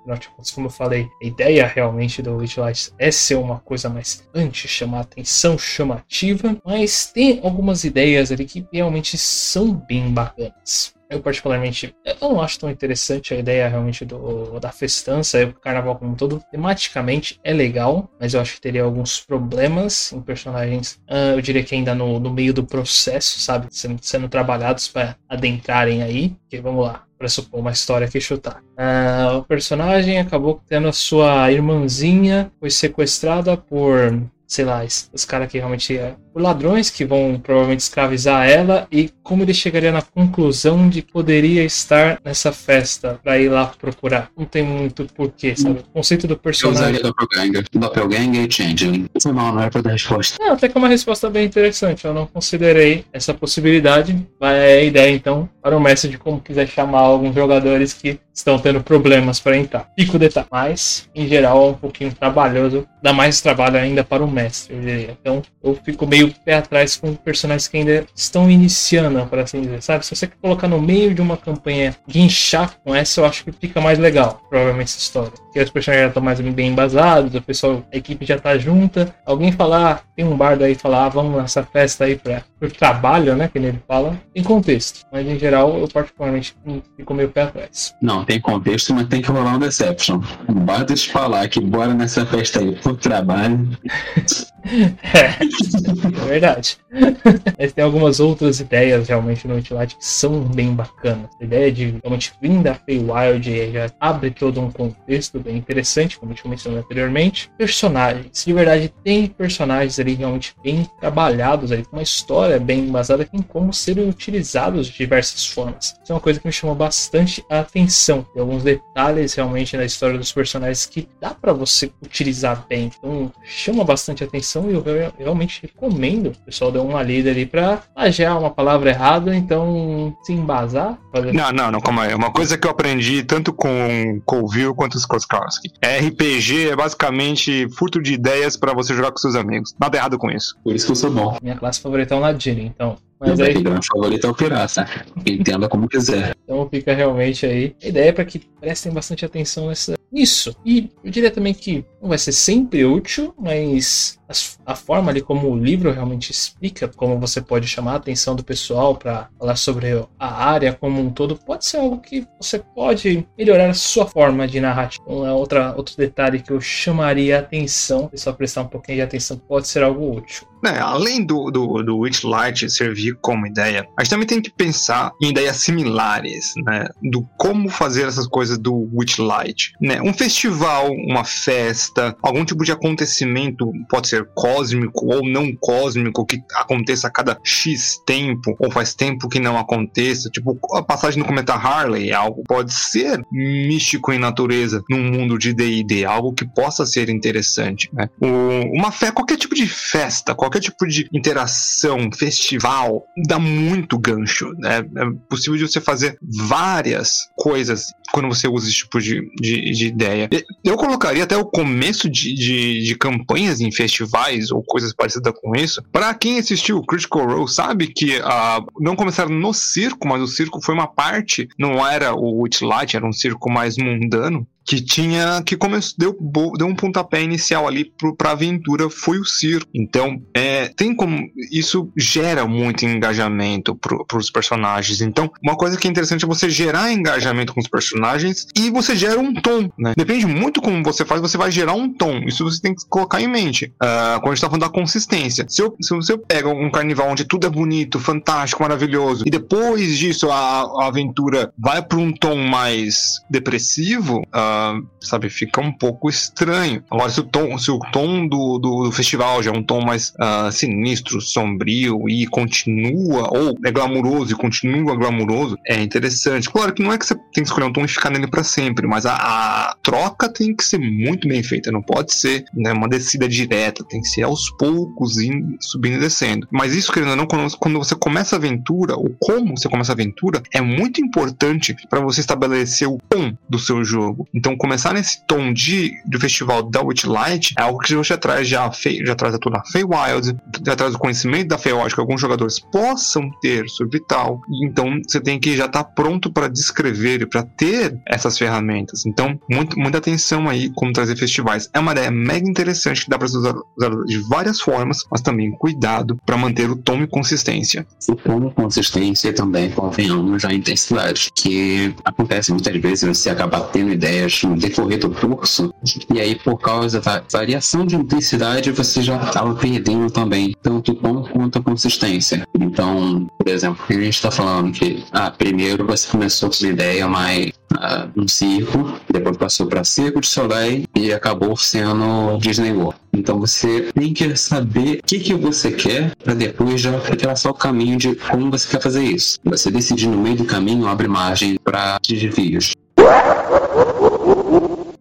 Speaker 1: como eu falei, a ideia realmente do Witchlight é ser uma coisa mais antes chamar atenção, chamativa, mas tem algumas ideias ali que realmente são bem bem bacanas. Eu, particularmente, eu não acho tão interessante a ideia realmente do, da festança, o carnaval como um todo. Tematicamente é legal, mas eu acho que teria alguns problemas em personagens, uh, eu diria que ainda no, no meio do processo, sabe? Sendo, sendo trabalhados para adentrarem aí. Porque vamos lá, pressupor uma história que chutar. Uh, o personagem acabou tendo a sua irmãzinha, foi sequestrada por sei lá, os caras que realmente é ladrões que vão provavelmente escravizar ela e como ele chegaria na conclusão de poderia estar nessa festa para ir lá procurar. Não tem muito porquê, sabe? O conceito do personagem.
Speaker 3: Eu usaria Doppelganger, Doppelganger e Changeling. Foi mal, não era pra dar resposta.
Speaker 1: Não, até que é uma resposta bem interessante. Eu não considerei essa possibilidade. Mas é a ideia, então, para o mestre de como quiser chamar alguns jogadores que estão tendo problemas para entrar. Pico detalhe. Mas, em geral, é um pouquinho trabalhoso. Dá mais trabalho ainda para o mestre, eu diria. Então, eu fico meio pé atrás com personagens que ainda estão iniciando, para assim dizer, sabe? Se você colocar no meio de uma campanha guinchar com essa, eu acho que fica mais legal, provavelmente, essa história. Porque os personagens já estão mais bem embasados, o pessoal, a equipe já tá junta. Alguém falar, tem um bardo aí falar, ah, vamos nessa festa aí para o trabalho, né? Que ele fala, tem contexto. Mas em geral, eu particularmente fico meio pé atrás.
Speaker 3: Não, tem contexto, mas tem que rolar um Deception. Basta te falar que bora nessa festa aí por trabalho. Thanks.
Speaker 1: É, é verdade. Mas tem algumas outras ideias realmente no Ultimate que são bem bacanas. A ideia de realmente vir da Feywild já abre todo um contexto bem interessante, como eu mencionei anteriormente. Personagens. De verdade, tem personagens ali realmente bem trabalhados ali, com uma história bem embasada em como serem utilizados de diversas formas. Isso é uma coisa que me chamou bastante a atenção. Tem alguns detalhes realmente na história dos personagens que dá para você utilizar bem. Então, chama bastante atenção e eu realmente recomendo o pessoal dê uma lida ali pra plagiar uma palavra errada, então se embasar.
Speaker 2: Fazer... Não, não, não, calma aí. Uma coisa que eu aprendi tanto com Colville quanto com Skoskowski. RPG é basicamente furto de ideias para você jogar com seus amigos. Nada errado com isso.
Speaker 3: Por isso que eu sou bom.
Speaker 1: Minha classe favorita é o Nadine, então.
Speaker 3: Mas aí... Meu favorito é o Pirata. Entenda como quiser.
Speaker 1: Então fica realmente aí. A ideia é para que prestem bastante atenção nessa, nisso. E eu diria também que não vai ser sempre útil, mas a, forma ali como o livro realmente explica como você pode chamar a atenção do pessoal para falar sobre a área como um todo pode ser algo que você pode melhorar a sua forma de narrativa. Então, é outra, outro detalhe que eu chamaria a atenção, só prestar um pouquinho de atenção, pode ser algo útil.
Speaker 2: É, além do, do, do Witchlight servir como ideia, a gente também tem que pensar em ideias similares, né? Do como fazer essas coisas do Witchlight. Né? Um festival, uma festa, algum tipo de acontecimento, pode ser cósmico ou não cósmico, que aconteça a cada X tempo, ou faz tempo que não aconteça. Tipo, a passagem do cometa Harley, algo pode ser místico em natureza num mundo de D&D, algo que possa ser interessante. Né? Uma fé, qualquer tipo de festa, qualquer tipo de interação, festival, dá muito gancho. Né? É possível de você fazer várias coisas quando você usa esse tipo de, de, de ideia. Eu colocaria até o começo de, de, de, campanhas em festivais ou coisas parecidas com isso. Para quem assistiu Critical Role, sabe que uh, não começaram no circo, mas o circo foi uma parte, não era o Witchlight, era um circo mais mundano que tinha que começou deu, deu um pontapé inicial ali para a aventura foi o circo. Então é, tem como isso gera muito engajamento para os personagens. Então uma coisa que é interessante é você gerar engajamento com os personagens e você gera um tom né? Depende muito como você faz você vai gerar um tom. Isso você tem que colocar em mente. Uh, quando a gente tá falando da consistência. Se, eu, se você pega um carnaval onde tudo é bonito fantástico maravilhoso e depois disso a, a aventura vai para um tom mais depressivo uh, sabe, fica um pouco estranho. Agora, se o tom, se o tom do, do, do festival já é um tom mais uh, sinistro, sombrio e continua, ou é glamuroso e continua glamuroso, é interessante. Claro que não é que você tem que escolher um tom e ficar nele para sempre, mas a, a, troca tem que ser muito bem feita, não pode ser né, uma descida direta, tem que ser aos poucos, indo, subindo e descendo. Mas isso, querendo ou não, quando, quando você começa a aventura, ou como você começa a aventura, é muito importante para você estabelecer o tom do seu jogo. Então, então, começar nesse tom de, do festival da Witchlight é algo que já traz, já, já traz a toda a Feywild, já traz o conhecimento da Feywild que alguns jogadores possam ter sobre tal. Então, você tem que já estar tá pronto para descrever e para ter essas ferramentas. Então, muito, muita atenção aí como trazer festivais. É uma ideia mega interessante que dá para usar, usar de várias formas, mas também cuidado para manter o tom e consistência.
Speaker 3: O tom e consistência também, convenhamos, a intensidade, que acontece muitas vezes você acaba tendo ideias no decorrer do curso, e aí por causa da variação de intensidade você já estava perdendo também, tanto tom quanto a consistência. Então, por exemplo, a gente está falando que, ah, primeiro você começou com uma ideia mais uh, um circo, depois passou para Circo de Soleil e acabou sendo Disney World. Então você tem que saber o que, que você quer para depois já traçar o caminho de como você quer fazer isso. Você decidir no meio do caminho abre margem para desvios.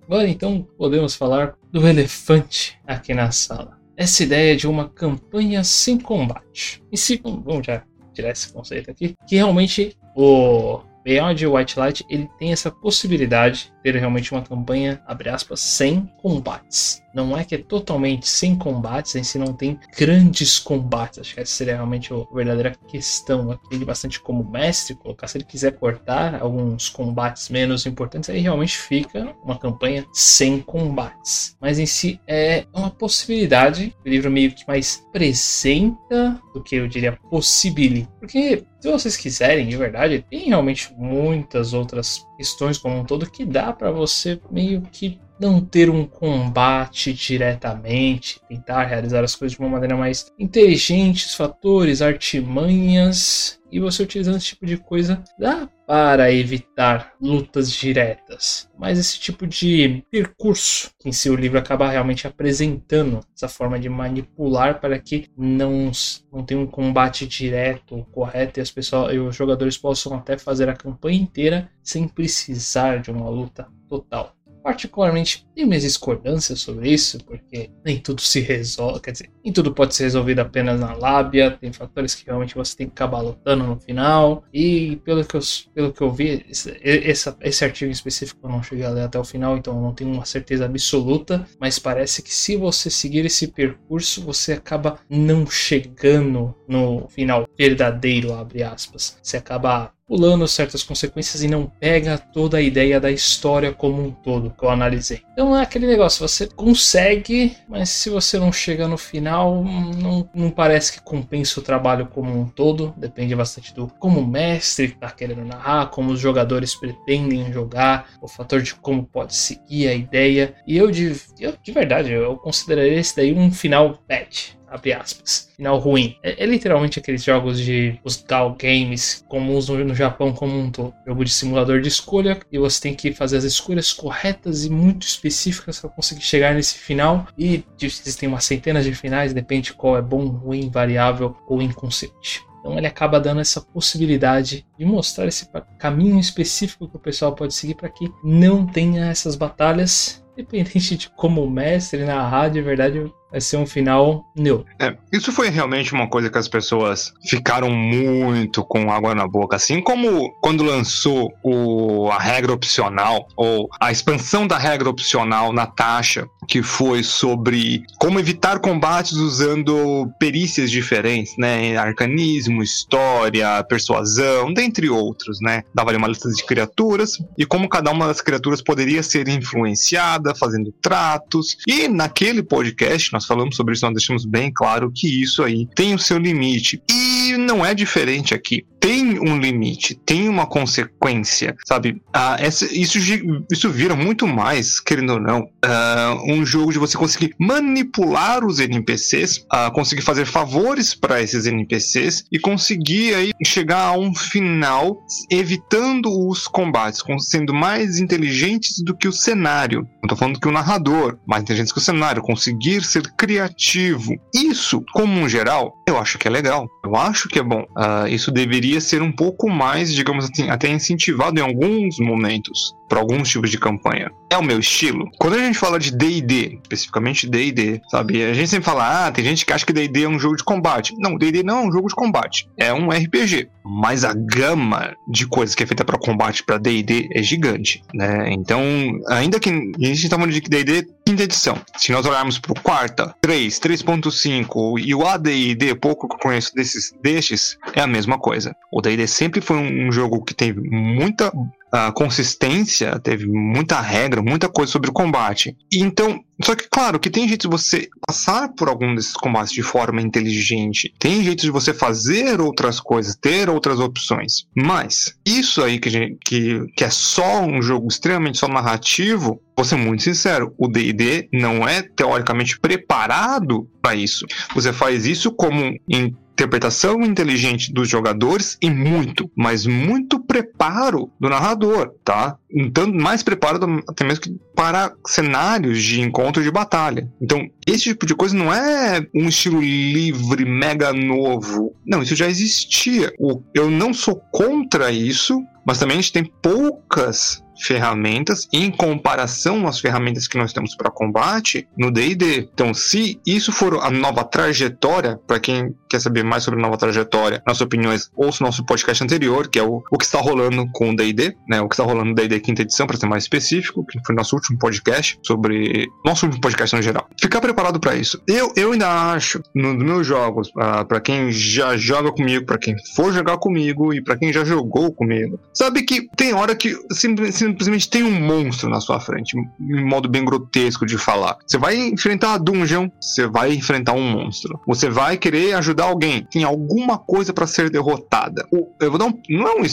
Speaker 1: Agora então podemos falar do elefante aqui na sala. Essa ideia de uma campanha sem combate. E se vamos já tirar esse conceito aqui, que realmente o Beyond White Light ele tem essa possibilidade de ter realmente uma campanha, abre aspas, sem combates. Não é que é totalmente sem combates, em si não tem grandes combates. Acho que essa seria realmente a verdadeira questão. Aqui bastante como mestre, colocar se ele quiser cortar alguns combates menos importantes, aí realmente fica uma campanha sem combates. Mas em si é uma possibilidade. O livro meio que mais apresenta do que eu diria possibilita. Porque se vocês quiserem, de verdade, tem realmente muitas outras questões como um todo que dá para você meio que não ter um combate diretamente, tentar realizar as coisas de uma maneira mais inteligente, fatores, artimanhas, e você utilizando esse tipo de coisa dá para evitar lutas diretas. Mas esse tipo de percurso que em o livro acaba realmente apresentando, essa forma de manipular para que não, não tenha um combate direto, correto, e, as pessoas, e os jogadores possam até fazer a campanha inteira sem precisar de uma luta total. Particularmente, tenho minhas discordâncias sobre isso, porque nem tudo se resolve, quer dizer, nem tudo pode ser resolvido apenas na lábia, tem fatores que realmente você tem que acabar lutando no final, e pelo que eu, pelo que eu vi, esse, esse artigo em específico eu não cheguei a ler até o final, então eu não tenho uma certeza absoluta, mas parece que se você seguir esse percurso, você acaba não chegando no final verdadeiro, abre aspas. Você acaba pulando certas consequências e não pega toda a ideia da história como um todo que eu analisei. Então é aquele negócio, você consegue, mas se você não chega no final, não, não parece que compensa o trabalho como um todo. Depende bastante do como o mestre está querendo narrar, como os jogadores pretendem jogar, o fator de como pode seguir a ideia. E eu de, eu, de verdade, eu consideraria esse daí um final bad abre aspas, final ruim. É, é, literalmente aqueles jogos de os DAO games comuns no, no Japão como um todo. Jogo de simulador de escolha e você tem que fazer as escolhas corretas e muito específicas para conseguir chegar nesse final. E existem uma centena de finais, depende qual é bom, ruim, variável ou inconsciente. Então ele acaba dando essa possibilidade de mostrar esse caminho específico que o pessoal pode seguir para que não tenha essas batalhas, independente de como mestre narrar, de verdade vai ser um final neutro.
Speaker 2: É, isso foi realmente uma coisa que as pessoas ficaram muito com água na boca. Assim como quando lançou o, a regra opcional, ou a expansão da regra opcional na taxa, que foi sobre como evitar combates usando perícias diferentes, né? Arcanismo, história, persuasão, dentre outros, né? Dava ali uma lista de criaturas e como cada uma das criaturas poderia ser influenciada, fazendo tratos. E naquele podcast nós falamos sobre isso, nós deixamos bem claro que isso aí tem o seu limite. E não é diferente aqui. Tem um limite, tem uma consequência, sabe? Ah, essa, isso, isso vira muito mais, querendo ou não, uh, um jogo de você conseguir manipular os NPCs, uh, conseguir fazer favores para esses NPCs e conseguir aí chegar a um final evitando os combates, sendo mais inteligentes do que o cenário. Não tô falando que o narrador, mais inteligente que o cenário, conseguir ser criativo. Isso, como um geral, eu acho que é legal. Eu acho que é bom. Uh, isso deveria ser um pouco mais, digamos assim, até incentivado em alguns momentos para alguns tipos de campanha. É o meu estilo. Quando a gente fala de D&D, especificamente D&D, sabe? A gente sempre fala, ah, tem gente que acha que D&D é um jogo de combate. Não, D&D não é um jogo de combate. É um RPG. Mas a gama de coisas que é feita para combate para D&D é gigante, né? Então, ainda que a gente tá falando de D&D quinta edição. Se nós olharmos para o quarta, 3, 3.5 e o AD&D, pouco que eu conheço desses destes, é a mesma coisa. O D&D sempre foi um jogo que teve muita uh, consistência, teve muita regra, muita coisa sobre o combate. E então, só que, claro, que tem jeito de você passar por algum desses combates de forma inteligente. Tem jeito de você fazer outras coisas, ter outras opções. Mas, isso aí que, que, que é só um jogo extremamente só narrativo, vou ser muito sincero, o D&D não é teoricamente preparado para isso. Você faz isso como em interpretação inteligente dos jogadores e muito, mas muito preparo do narrador, tá? Então, mais preparo até mesmo que para cenários de encontro de batalha. Então, esse tipo de coisa não é um estilo livre, mega novo. Não, isso já existia. Eu não sou contra isso, mas também a gente tem poucas ferramentas em comparação às ferramentas que nós temos para combate no D&D. Então, se isso for a nova trajetória, para quem quer saber mais sobre a nova trajetória, nossas opiniões, ouça nosso podcast anterior, que é o, o que está rolando com o D&D, né? O que está rolando no D&D quinta edição, para ser mais específico, que foi nosso último podcast sobre nosso último podcast no geral. Ficar preparado para isso. Eu, eu ainda acho nos meus jogos, para quem já joga comigo, para quem for jogar comigo e para quem já jogou comigo, sabe que tem hora que simplesmente simplesmente tem um monstro na sua frente, em modo bem grotesco de falar. Você vai enfrentar a dungeon, você vai enfrentar um monstro. Você vai querer ajudar alguém, tem alguma coisa para ser derrotada. Eu vou dar um, não é um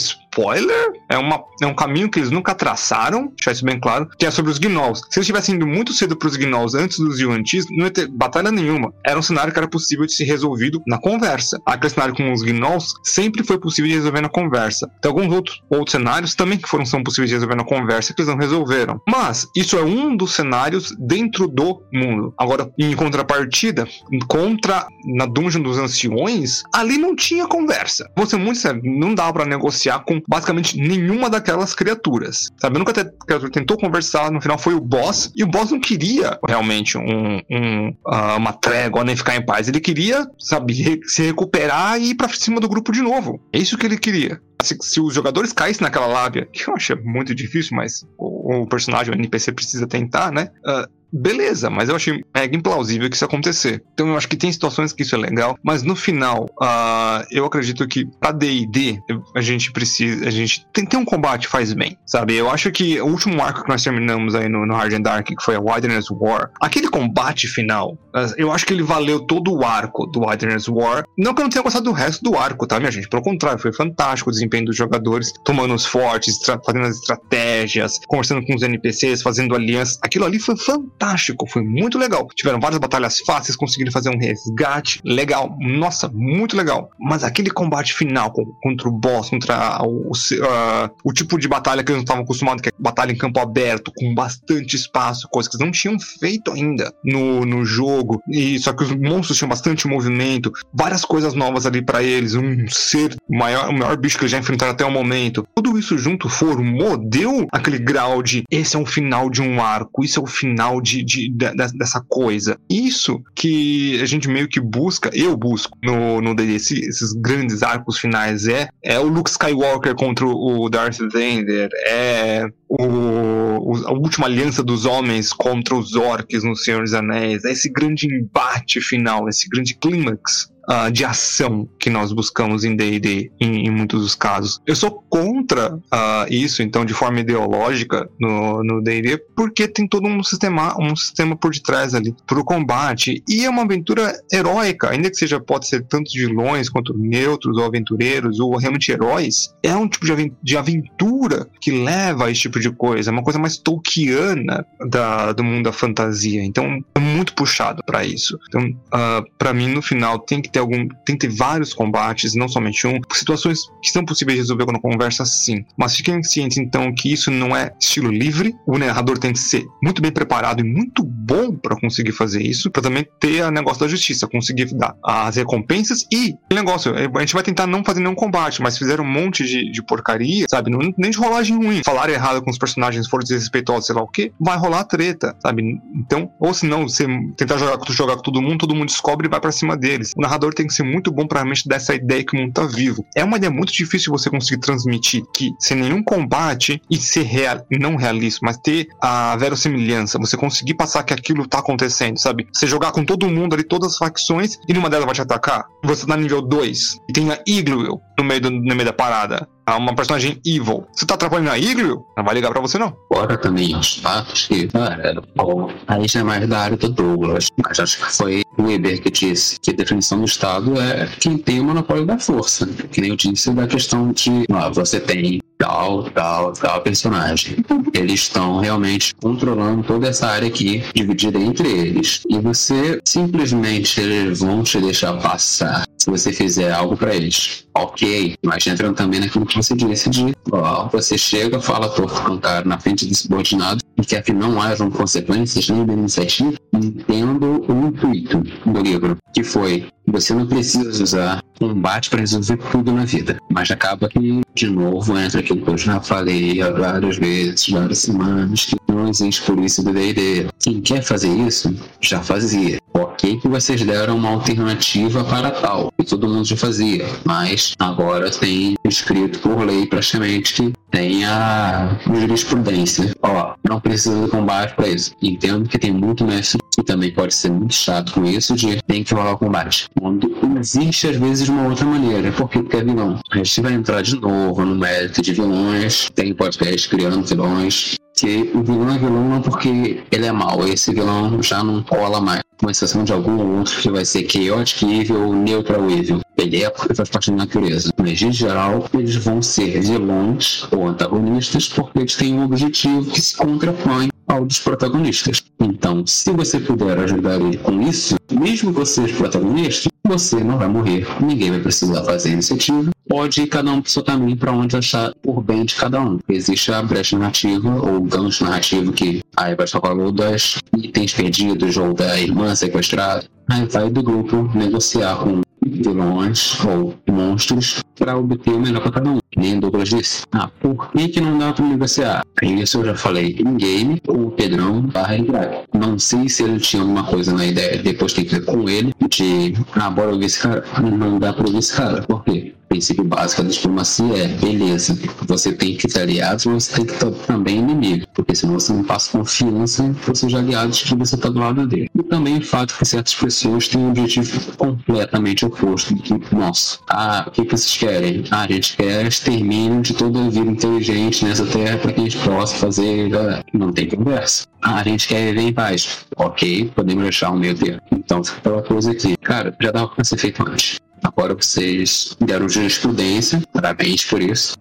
Speaker 2: é, uma, é um caminho que eles nunca traçaram, deixar isso bem claro, que é sobre os gnolls. Se eles tivessem ido muito cedo para os gnolls antes dos Yuan-Tis, não ia ter batalha nenhuma. Era um cenário que era possível de ser resolvido na conversa. Aquele cenário com os gnolls sempre foi possível de resolver na conversa. Tem alguns outros, outros cenários também que foram são possíveis de resolver na conversa que eles não resolveram. Mas isso é um dos cenários dentro do mundo. Agora, em contrapartida, contra na Dungeon dos Anciões, ali não tinha conversa. Vou ser muito sério, não dava para negociar com basicamente nenhuma daquelas criaturas. Sabe, a criatura tentou conversar, no final foi o boss, e o boss não queria realmente um, um uh, uma trégua, nem ficar em paz. Ele queria, sabe, se recuperar e ir pra cima do grupo de novo. É isso que ele queria se, se, os jogadores caíssem naquela lábia, que eu acho muito difícil, mas o, o personagem, o NPC precisa tentar, né? Uh, beleza, mas eu achei mega implausível que isso acontecer. Então eu acho que tem situações que isso é legal, mas no final, uh, eu acredito que pra D&D, a gente precisa, a gente tem, tem um combate faz bem, sabe? Eu acho que o último arco que nós terminamos aí no, no Hard and Dark, que foi a Wilderness War, aquele combate final, uh, eu acho que ele valeu todo o arco do Wilderness War. Não que eu não tenha gostado do resto do arco, tá, minha gente? Pelo contrário, foi fantástico o desempenho dos jogadores, tomando os fortes, fazendo as estratégias, conversando com os NPCs, fazendo alianças. Aquilo ali foi fantástico fantástico, foi muito legal. Tiveram várias batalhas fáceis, conseguiram fazer um resgate legal, nossa, muito legal. Mas aquele combate final contra o boss, contra o, uh, o tipo de batalha que eles não estavam acostumados, que é batalha em campo aberto, com bastante espaço, coisa que eles não tinham feito ainda no, no jogo. E só que os monstros tinham bastante movimento, várias coisas novas ali para eles, um ser maior, o maior bicho que eles já enfrentaram até o momento. Tudo isso junto formou, deu aquele grau de esse é o final de um arco, isso é o final de de, de, dessa coisa. Isso que a gente meio que busca, eu busco no, no DD, esses grandes arcos finais, é, é o Luke Skywalker contra o Darth Vader, é o, o, a última aliança dos homens contra os orcs no Senhor dos Anéis, é esse grande embate final, esse grande clímax uh, de ação que nós buscamos em D&D em, em, muitos dos casos. Eu sou contra uh, isso, então, de forma ideológica no D&D, porque tem todo um sistema, um sistema por detrás ali para o combate e é uma aventura heróica, ainda que seja pode ser tanto vilões quanto neutros ou aventureiros ou realmente heróis. É um tipo de aventura que leva a esse tipo de coisa, é uma coisa mais tolkiana da, do mundo da fantasia. Então, é muito puxado para isso. Então, uh, ah, para mim, no final, tem que ter algum. Tem que ter vários combates, não somente um. Situações que são possíveis de resolver quando conversa, sim. Mas fiquem cientes, então, que isso não é estilo livre. O narrador tem que ser muito bem preparado e muito bom para conseguir fazer isso, para também ter o negócio da justiça, conseguir dar as recompensas e negócio. A gente vai tentar não fazer nenhum combate, mas fizeram um monte de, de porcaria, sabe? Não, nem de rolagem ruim. Falar errado com os personagens, for desrespeitosos, sei lá o que, vai rolar treta, sabe? Então, ou se não, você tentar jogar, jogar com todo mundo, todo mundo descobre e vai para cima deles. O narrador tem que ser muito bom para realmente dar essa ideia que o mundo tá vivo. É uma ideia muito difícil você conseguir transmitir que sem nenhum combate e ser real, não realista, mas ter a verossimilhança, você conseguir passar que aquilo tá acontecendo, sabe? Você jogar com todo mundo ali, todas as facções, e nenhuma delas vai te atacar. você tá nível 2 e tem a Igloo no meio, do, no meio da parada, uma personagem evil, você tá atrapalhando a Igloo? Não vai ligar pra você, não.
Speaker 3: Fora também os fatos que, cara, bom, aí já é mais da área do Douglas, mas acho que foi o Weber que disse que a definição do Estado é quem tem o monopólio da força. Que nem eu disse da questão de, ó, você tem tal, tal, tal personagem. Eles estão realmente controlando toda essa área aqui, dividida entre eles. E você simplesmente eles vão te deixar passar se você fizer algo para eles. Ok, mas entrando também naquilo que você disse de ó, você chega, fala torto cara na frente do subordinado e que não hajam consequências nem iniciativa, entendo o intuito do livro, que foi você não precisa usar combate para resolver tudo na vida. Mas acaba que, de novo, entra aquilo que eu já falei várias vezes, várias semanas, que não existe polícia do D&D. Quem quer fazer isso, já fazia. Ok que vocês deram uma alternativa para tal, que todo mundo já fazia, mas agora tem escrito por lei praticamente que tem a jurisprudência. Ó, não precisa de combate para isso. Entendo que tem muito mestre que também pode ser muito chato com isso de tem que rolar o combate. Quando existe às vezes uma outra maneira, porque é vilão. A gente vai entrar de novo no mérito de vilões, tem podcast criando vilões, que o vilão é vilão não porque ele é mau, esse vilão já não cola mais. Com exceção de algum outro que vai ser Chaotic Evil ou Neutral Evil. Ele é porque faz parte da natureza. Mas, em geral, eles vão ser vilões ou antagonistas porque eles têm um objetivo que se contrapõe ao dos protagonistas. Então, se você puder ajudar ele com isso, mesmo você ser protagonista, você não vai morrer, ninguém vai precisar fazer iniciativa. Pode cada um pro seu caminho para onde achar por bem de cada um. Existe a brecha narrativa ou gancho narrativo que aí vai falou das itens perdidos ou da irmã sequestrada. Aí vai do grupo negociar com vilões ou monstros para obter o melhor para cada um. Nem Douglas disse. Ah, por que, que não dá para negociar? Isso eu já falei em game, o Pedrão barra Não sei se ele tinha alguma coisa na ideia, depois tem que ver com ele, de, ah, bora ouvir esse cara. Não dá para ouvir esse cara. Por quê? Princípio básico da diplomacia é, beleza, você tem que ter aliados, mas você tem que ter também inimigo, porque senão você não passa confiança para seus aliados que você está do lado dele. E também o fato que certas pessoas têm um objetivo completamente oposto do nosso. Ah, o que, que vocês querem? Ah, a gente quer extermínio de toda a vida inteligente nessa terra para que a gente possa fazer. Não tem conversa. Ah, a gente quer viver em paz. Ok, podemos deixar um meio termo. Então, aquela coisa aqui. Cara, já dava para ser feito antes. Agora vocês deram jurisprudência, parabéns por isso.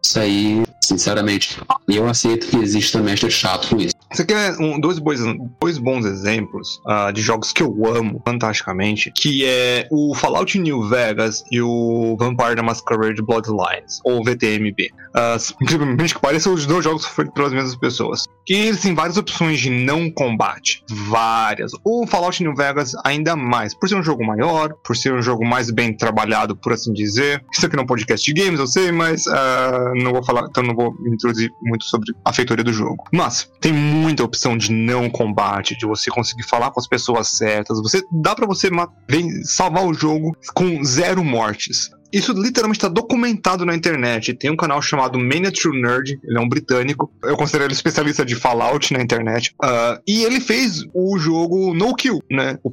Speaker 3: Isso aí, sinceramente, eu aceito que exista mestre chato com isso.
Speaker 2: Você quer um, dois, bons, dois bons exemplos uh, de jogos que eu amo fantasticamente, que é o Fallout New Vegas e o Vampire the Masquerade Bloodlines, ou VTMB. Uh, incrivelmente que pareça, os dois jogos feitos pelas mesmas pessoas. Que eles têm várias opções de não combate. Várias. O Fallout New Vegas ainda mais, por ser um jogo maior, por ser um jogo mais bem trabalhado, por assim dizer. Isso aqui não é um podcast de games, eu sei, mas uh, não vou falar, então não vou introduzir muito sobre a feitoria do jogo. Mas tem muita opção de não combate, de você conseguir falar com as pessoas certas. Você dá para você salvar o jogo com zero mortes. Isso literalmente está documentado na internet. Tem um canal chamado Mania True Nerd, ele é um britânico. Eu considero ele especialista de Fallout na internet. Uh, e ele fez o jogo No Kill, né? O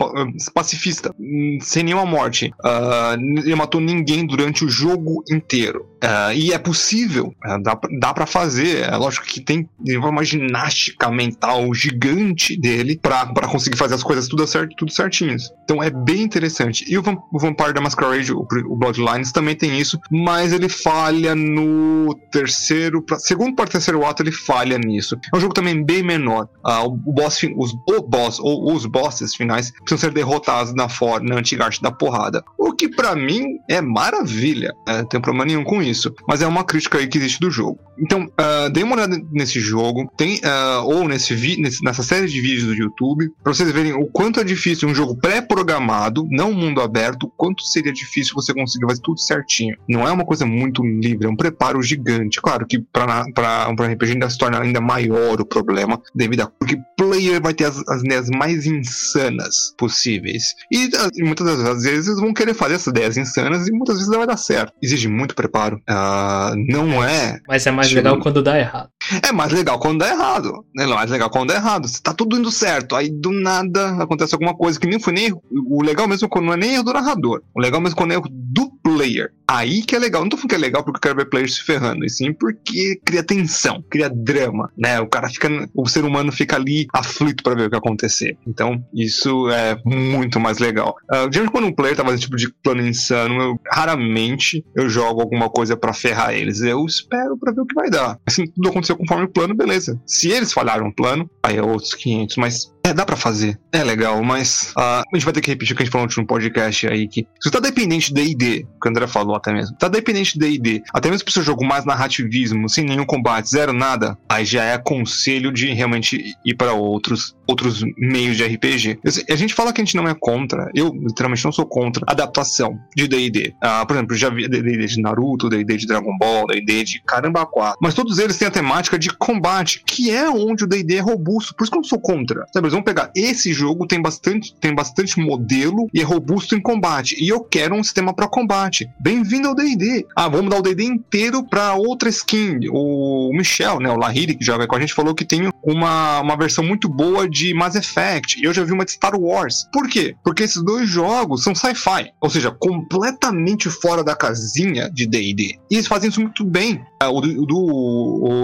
Speaker 2: pacifista, sem nenhuma morte. Uh, ele matou ninguém durante o jogo inteiro. Uh, e é possível, uh, dá, dá para fazer. É lógico que tem uma ginástica mental gigante dele para conseguir fazer as coisas tudo, certo, tudo certinhos. Então é bem interessante. E o, o Vampire da Masquerade, o, o Bloodlines, também tem isso, mas ele falha no terceiro, pra, segundo para terceiro ato ele falha nisso. É um jogo também bem menor. Uh, o boss, os, o boss ou os bosses finais precisam ser derrotados na, na antiga arte da porrada, o que para mim é maravilha. Né? Não tem problema nenhum com isso, mas é uma crítica aí que existe do jogo. Então, uh, dê uma olhada nesse jogo, tem uh, ou nesse, nesse, nessa série de vídeos do YouTube, para vocês verem o quanto é difícil um jogo pré-programado, não mundo aberto, quanto seria difícil você conseguir fazer tudo certinho. Não é uma coisa muito livre, é um preparo gigante. Claro que para um RPG ainda se torna ainda maior o problema, devido a porque player vai ter as, as ideias mais insanas possíveis. E, e muitas das vezes vão querer fazer essas ideias insanas e muitas vezes vai dar certo. Exige muito preparo, uh, não é.
Speaker 1: Mas é mais legal quando dá errado.
Speaker 2: É mais legal quando dá errado. É mais legal quando dá errado. Tá tudo indo certo, aí do nada acontece alguma coisa que nem foi nem. O legal mesmo quando não é nem erro do narrador. O legal mesmo quando é erro do player. Aí que é legal. Não tô falando que é legal porque eu quero ver players se ferrando, e sim porque cria tensão, cria drama, né? O cara fica. O ser humano fica ali aflito para ver o que acontecer. Então, isso é muito mais legal. Uh, geralmente, quando um player tá fazendo tipo de plano insano, eu, raramente eu jogo alguma coisa para ferrar eles. Eu espero para ver o que vai dar. Se tudo aconteceu conforme o plano, beleza. Se eles falharam o plano, aí é outros 500, mas é, dá pra fazer. É legal, mas uh, a gente vai ter que repetir o que a gente falou no podcast aí, que se você tá dependente de D&D, que o André falou até mesmo, tá dependente de D&D, até mesmo pro seu jogo mais narrativismo, sem nenhum combate, zero nada, aí já é aconselho de realmente ir para outros outros meios de RPG. A gente fala que a gente não é contra, eu literalmente não sou contra adaptação de D&D. Uh, ah, por exemplo, já vi D&D de Naruto, D&D de Dragon Ball, D&D de Caramba 4, mas todos eles têm a temática de combate, que é onde o D&D é robusto, por isso que eu não sou contra. Sabe, vamos pegar esse jogo tem bastante tem bastante modelo e é robusto em combate e eu quero um sistema para combate. Bem-vindo ao D&D. Ah, vamos dar o D&D inteiro para outra skin. O Michel, né, o Lahiri que joga com a gente falou que tem uma, uma versão muito boa de Mass Effect e eu já vi uma de Star Wars. Por quê? Porque esses dois jogos são sci-fi, ou seja, completamente fora da casinha de D&D. E eles fazem isso muito bem. Ah, o do o do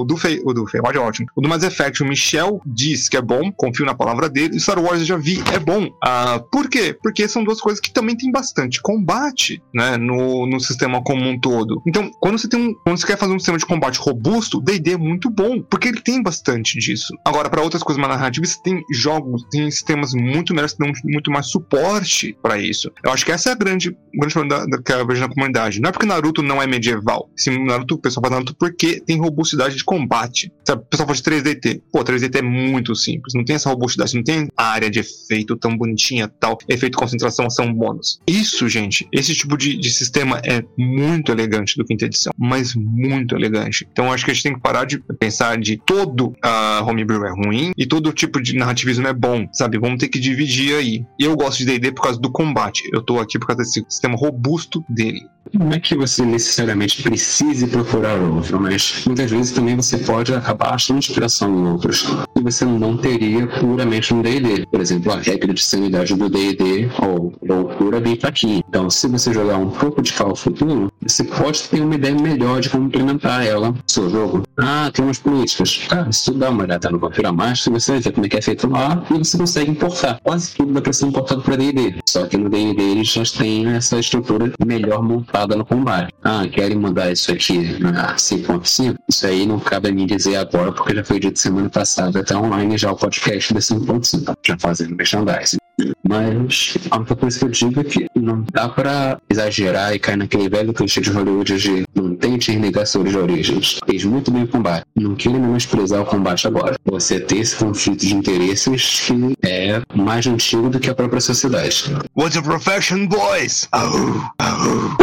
Speaker 2: o do, Fe, o do Fe, é ótimo. O do Mass Effect, o Michel diz que é bom, confio na palavra dele. E Star Wars eu já vi, é bom. Ah, por quê? Porque são duas coisas que também tem bastante combate, né, no, no sistema como um todo. Então, quando você tem um, quando você quer fazer um sistema de combate robusto, D&D é muito bom, porque ele tem bastante disso. Agora, para outras coisas mais narrativas, tem jogos, tem sistemas muito melhores que dão muito mais suporte para isso. Eu acho que essa é a grande, grande problema da, que eu vejo na comunidade. Não é porque Naruto não é medieval. Se Naruto, o pessoal faz Naruto porque tem robusticidade de combate. O pessoal fala de 3DT. Pô, 3DT é muito simples. Não tem essa robustidade, não tem a área de efeito tão bonitinha, tal. Efeito concentração são bônus. Isso, gente, esse tipo de, de sistema é muito elegante do quinta edição, mas muito elegante. Então acho que a gente tem que parar de pensar de todo a uh, homebrew é ruim e todo tipo de narrativismo é bom, sabe? Vamos ter que dividir aí. Eu gosto de D&D por causa do combate. Eu tô aqui por causa desse sistema robusto dele.
Speaker 3: Não é que você necessariamente precise procurar outro, mas muitas vezes também você pode acabar achando inspiração em outros você não teria puramente no D&D. Por exemplo, a regra de sanidade do D&D ou loucura bem fraquinha. Então, se você jogar um pouco de Call Futuro, você pode ter uma ideia melhor de como implementar ela no seu jogo. Ah, tem umas políticas. Cara, se tu dá uma olhada no Vampira Master, você ver como é que é feito lá e você consegue importar. Quase tudo dá pra ser importado para D&D. Só que no D&D eles já têm essa estrutura melhor montada no combate. Ah, querem mandar isso aqui na 5.5? Isso aí não cabe a mim dizer agora, porque já foi dito semana passada, até online já o podcast da 5.5, já fazendo merchandising. Mas a única coisa que eu digo é que não dá pra exagerar e cair naquele velho clichê de Hollywood de não tente renegar suas origens. Fez muito bem o combate. Não queira menosprezar o combate agora. Você ter esse conflito de interesses que é mais antigo do que a própria sociedade.
Speaker 2: What's a profession, boys? Oh,
Speaker 1: oh.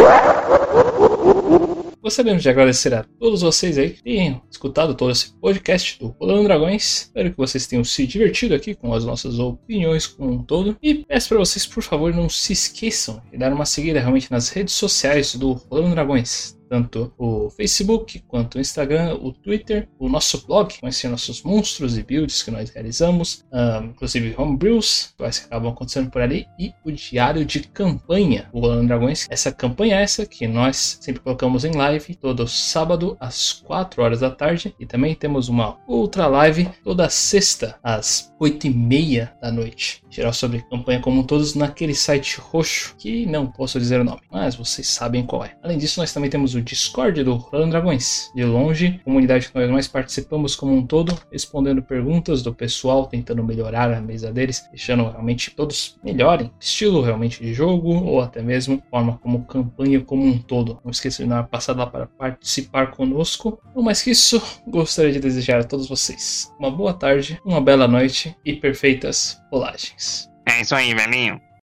Speaker 1: Gostaríamos de agradecer a todos vocês aí que tenham escutado todo esse podcast do Rolando Dragões. Espero que vocês tenham se divertido aqui com as nossas opiniões como um todo. E peço para vocês, por favor, não se esqueçam de dar uma seguida realmente nas redes sociais do Rolando Dragões tanto o Facebook quanto o Instagram, o Twitter, o nosso blog, conhecer nossos monstros e builds que nós realizamos, um, inclusive homebrews, que acabam acontecendo por ali, e o diário de campanha do Rolando Dragões. Essa campanha é essa que nós sempre colocamos em live todo sábado às 4 horas da tarde e também temos uma outra live toda sexta às 8 e meia da noite. Geral sobre campanha como todos naquele site roxo que não posso dizer o nome, mas vocês sabem qual é. Além disso, nós também temos o Discord do Rolando Dragões. De longe, comunidade que nós mais participamos como um todo, respondendo perguntas do pessoal, tentando melhorar a mesa deles, deixando realmente todos melhorem estilo realmente de jogo ou até mesmo forma como campanha como um todo. Não esqueça de dar uma passada lá para participar conosco. Não mais que isso, gostaria de desejar a todos vocês uma boa tarde, uma bela noite e perfeitas rolagens.
Speaker 2: É isso aí, velhinho.